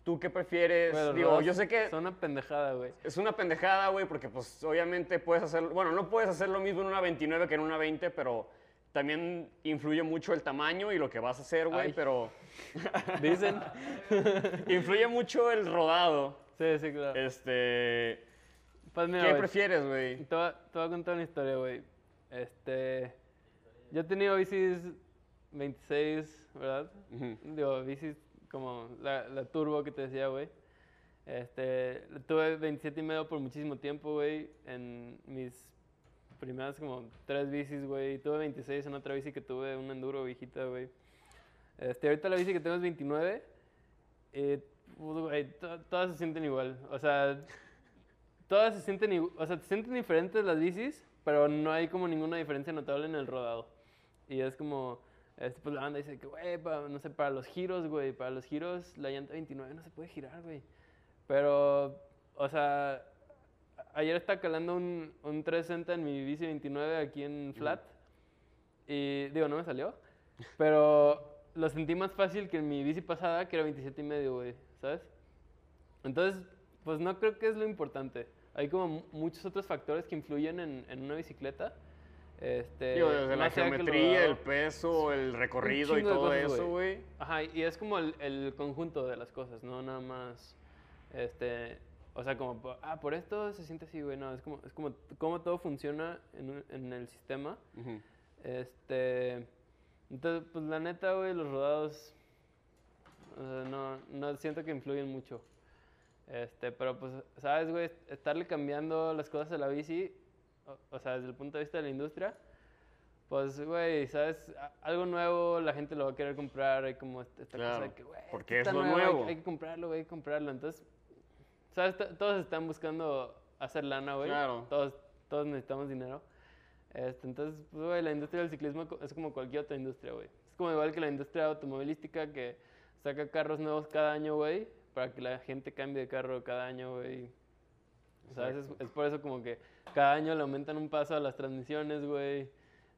¿Tú qué prefieres? Digo, yo sé que Son una pendejada, güey. es una pendejada, güey, porque pues obviamente puedes hacer, bueno, no puedes hacer lo mismo en una 29 que en una 20, pero también influye mucho el tamaño y lo que vas a hacer, güey, pero Dicen. influye mucho el rodado. sí, sí, claro. Este, Pues mira, ¿qué prefieres, güey? Te voy, a, te voy a contar una historia, güey. Este. Yo he tenido bicis 26, ¿verdad? Digo, bicis como la, la turbo que te decía, güey. Este. Tuve 27 y medio por muchísimo tiempo, güey. En mis primeras como tres bicis, güey. Tuve 26 en otra bici que tuve, un enduro viejita, güey. Este, ahorita la bici que tengo es 29. Y, pues, güey, to- todas se sienten igual. O sea, todas se sienten igual. O sea, se sienten diferentes las bicis, pero no hay como ninguna diferencia notable en el rodado. Y es como, este, pues la banda dice que, güey, no sé, para los giros, güey, para los giros la llanta 29 no se puede girar, güey. Pero, o sea, ayer estaba calando un, un 360 en mi bici 29 aquí en flat. Y digo, no me salió. Pero lo sentí más fácil que en mi bici pasada, que era 27 y medio, güey, ¿sabes? Entonces, pues no creo que es lo importante. Hay como mu- muchos otros factores que influyen en, en una bicicleta. Este, Digo, desde la geometría, el peso, el recorrido y todo cosas, eso, güey. Ajá, y es como el, el conjunto de las cosas, no nada más, este, o sea, como, ah, por esto se siente así, güey, no, es como, es como cómo todo funciona en, en el sistema. Ujú. Este, entonces, pues la neta, güey, los rodados, o sea, no, no siento que influyen mucho. Este, pero pues, sabes, güey, estarle cambiando las cosas a la bici, o, o sea, desde el punto de vista de la industria, pues, güey, sabes, algo nuevo, la gente lo va a querer comprar, hay como esta esta cosa Claro, de que, güey, porque es lo nuevo, hay que- nuevo. Hay, que comprarlo, güey, hay que comprarlo. Entonces, sabes, To- todos están buscando hacer lana, güey. Claro. Todos, todos necesitamos dinero. Este, entonces, pues, güey, la industria del ciclismo es como cualquier otra industria, güey. Es como igual que la industria automovilística que saca carros nuevos cada año, güey, para que la gente cambie de carro cada año, güey. Sea, es, es por eso como que cada año le aumentan un paso a las transmisiones, güey,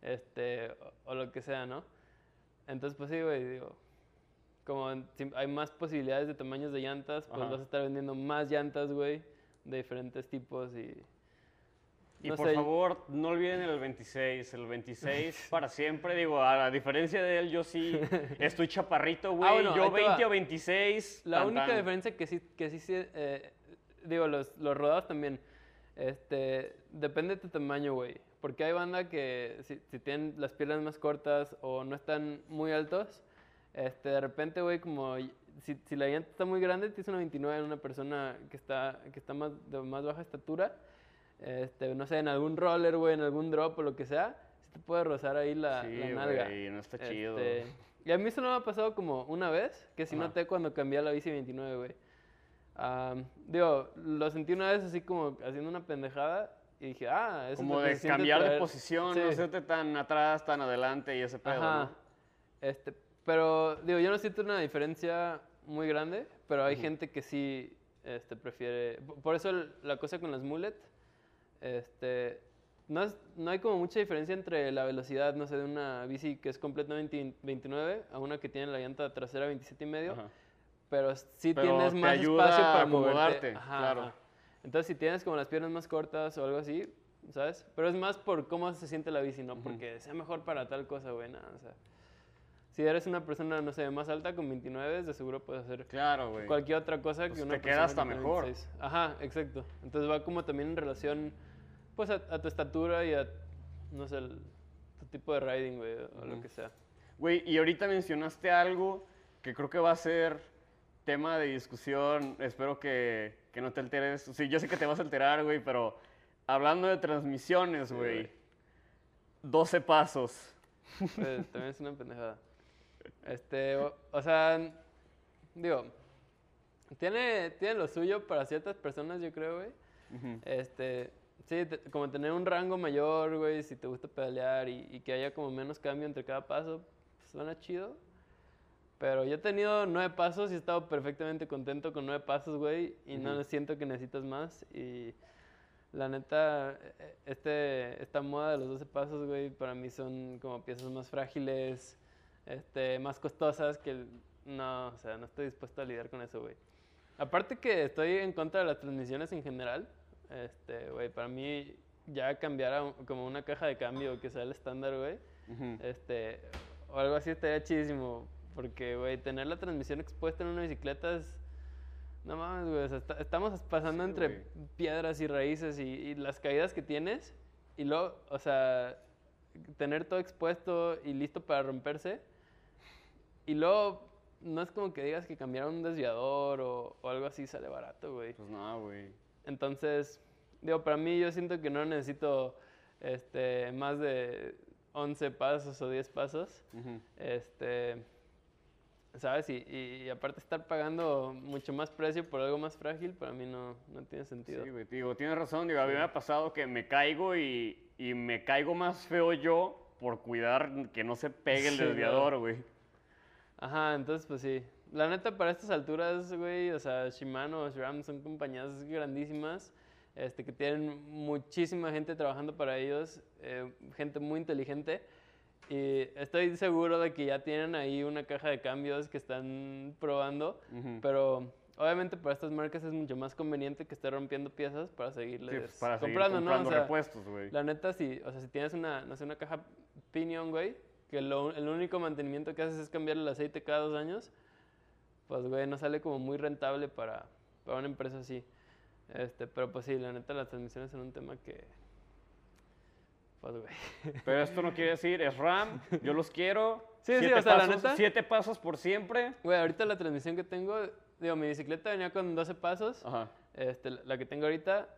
este, o, o lo que sea, ¿no? Entonces, pues sí, güey, digo, como si hay más posibilidades de tamaños de llantas, pues Ajá. vas a estar vendiendo más llantas, güey, de diferentes tipos y... Y no por sé, favor, no olviden el 26. El 26 para siempre. Digo, a la diferencia de él, yo sí estoy chaparrito, güey. Ah, bueno, yo ahí te va. 20 o 26. La tan, única tan. diferencia que sí, que sí, eh, digo, los, los rodados también, este, depende de tu tamaño, güey. Porque hay banda que si, si tienen las piernas más cortas o no están muy altos, este, de repente, güey, como si, si la llanta está muy grande, tienes una 29 en una persona que está, que está más, de más baja estatura, este, no sé, en algún roller, güey, en algún drop o lo que sea, sí te puede rozar ahí la, Sí, la nalga. güey, no está chido. Este, y a mí eso no me ha pasado como una vez, que sí Ajá. noté cuando cambié la bici 29, güey. Am, digo, lo sentí una vez así como haciendo una pendejada y dije, ah, es Como de cambiar de traer- posición, Sí. no hacerte tan atrás, tan adelante y ese pedo, Ajá. Este, pero digo, yo no siento una diferencia muy grande, pero hay Ujú. gente que sí este, prefiere. Por eso el- la cosa con las mullet, este, no, es- no hay como mucha diferencia entre la velocidad, no sé, de una bici que es completamente 29 a una que tiene la llanta trasera 27 y medio. Ajá. Pero sí Pero tienes te más ayuda espacio a para acomodarte. Ajá, claro. ajá. Entonces, si tienes como las piernas más cortas o algo así, ¿sabes? Pero es más por cómo se siente la bici, no Ujú. porque sea mejor para tal cosa, güey, nada, o sea. Si eres una persona, no sé, más alta con 29, de seguro puedes hacer Claro, güey. cualquier otra cosa Pues que una te queda hasta mejor. 26. Ajá, exacto. Entonces va como también en relación, pues, a, a tu estatura y a, no sé, el- tu tipo de riding, güey, o lo que sea. Güey, y ahorita mencionaste algo que creo que va a ser tema de discusión. Espero que, que no te alteres. Sí, yo sé que te vas a alterar, güey, pero hablando de transmisiones, Sí, güey. güey. 12 pasos. Pues, también es una pendejada. Este, o, o sea, digo, tiene, tiene lo suyo para ciertas personas, yo creo, güey. Este, sí, te- como tener un rango mayor, güey, si te gusta pedalear y, y que haya como menos cambio entre cada paso, pues, suena chido. Pero yo he tenido nueve pasos y he estado perfectamente contento con nueve pasos, güey, y no Ujú. siento que necesitas más. Y la neta, e- este, esta moda de los 12 pasos, güey, para mí son como piezas más frágiles, este, más costosas que... no, o sea, no estoy dispuesto a lidiar con eso, güey. Aparte que estoy en contra de las transmisiones en general, este, güey, para mí ya cambiar a como una caja de cambio que sea el estándar, güey, Ujú. este, o algo así estaría chidísimo, porque, güey, tener la transmisión expuesta en una bicicleta es... No mames, güey, o sea, está- estamos pasando Sí, entre güey. piedras y raíces y, y las caídas que tienes, y luego, o sea, tener todo expuesto y listo para romperse, y luego no es como que digas que cambiar un desviador o, o algo así sale barato, güey. Pues no, güey. Entonces, digo, para mí yo siento que no necesito este, más de 11 pasos o 10 pasos. Ujú. Este, ¿sabes? Y, y- aparte estar pagando mucho más precio por algo más frágil, para mí no, no tiene sentido. Sí, güey, digo, tienes razón. Digo, a mí me ha pasado que me caigo y, y me caigo más feo yo por cuidar que no se pegue el Sí, desviador, güey. Ajá, entonces pues sí. La neta, para estas alturas, güey, o sea, Shimano SRAM son compañías grandísimas, este, que tienen muchísima gente trabajando para ellos, eh, gente muy inteligente, Y estoy seguro de que ya tienen ahí una caja de cambios que están probando, Ujú. pero obviamente para estas marcas es mucho más conveniente que esté rompiendo piezas para Sí, seguirles pues, para seguir comprando, comprando, ¿no? O sea, repuestos, güey. la neta, si, o sea, si tienes una, no sé, una caja Pinion, güey, que lo- el único mantenimiento que haces es cambiarle el aceite cada dos años, pues, güey, no sale como muy rentable para, para una empresa así. Este, pero pues sí, la neta, las transmisiones son un tema que, pues, güey. Pero esto no quiere decir, es RAM, yo los quiero. Sí, sí, siete o sea, la pasos, neta- Siete pasos por siempre. Güey, ahorita la transmisión que tengo, digo, mi bicicleta venía con 12 pasos. Ajá. Este, la- la que tengo ahorita,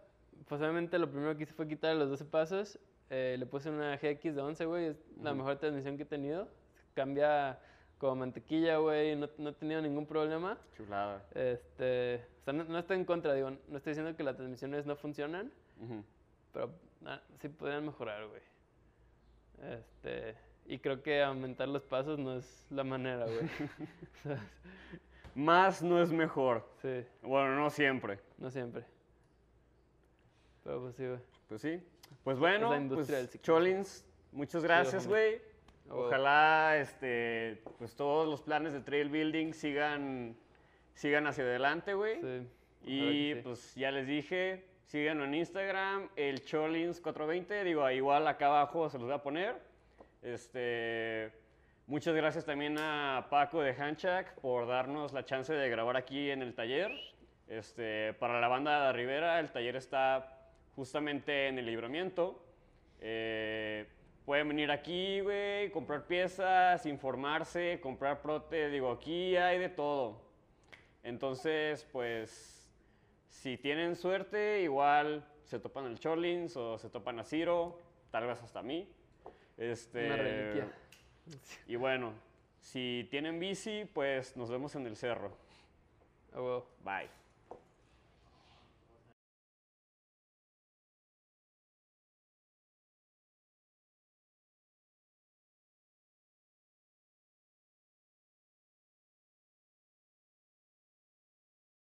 pues obviamente lo primero que hice fue quitar los 12 pasos. eh, le puse una GX de 11, güey. Es la Ujú. mejor transmisión que he tenido. Cambia como mantequilla, güey. No, no he tenido ningún problema. Chulada. Este, o sea, no, no estoy en contra, digo. No estoy diciendo que las transmisiones no funcionan. Ujú. Pero ah, sí podrían mejorar, güey. Este, y creo que aumentar los pasos no es la manera, güey. Más no es mejor. sí, Bueno, no siempre. no siempre. Pero pues sí, güey. Pues sí. Pues bueno, pues. Cholins, muchas gracias, güey. Ojalá este, pues todos los planes de trail building sigan, sigan hacia adelante, güey. Sí, Y sí. pues ya les dije, síganlo en Instagram, el Cholins420, digo, igual acá abajo se los voy a poner. Este, muchas gracias también a Paco de Hanchak por darnos la chance de grabar aquí en el taller. Este, para la banda de Rivera, el taller está justamente en el libramiento. Eh, pueden venir aquí, güey, comprar piezas, informarse, comprar prote, digo, aquí hay de todo. Entonces, pues, si tienen suerte, igual se topan al Cholins o se topan a Ciro, tal vez hasta a mí. Este, Una reliquia. Y bueno, si tienen bici, pues nos vemos en el cerro. Huevo. Bye.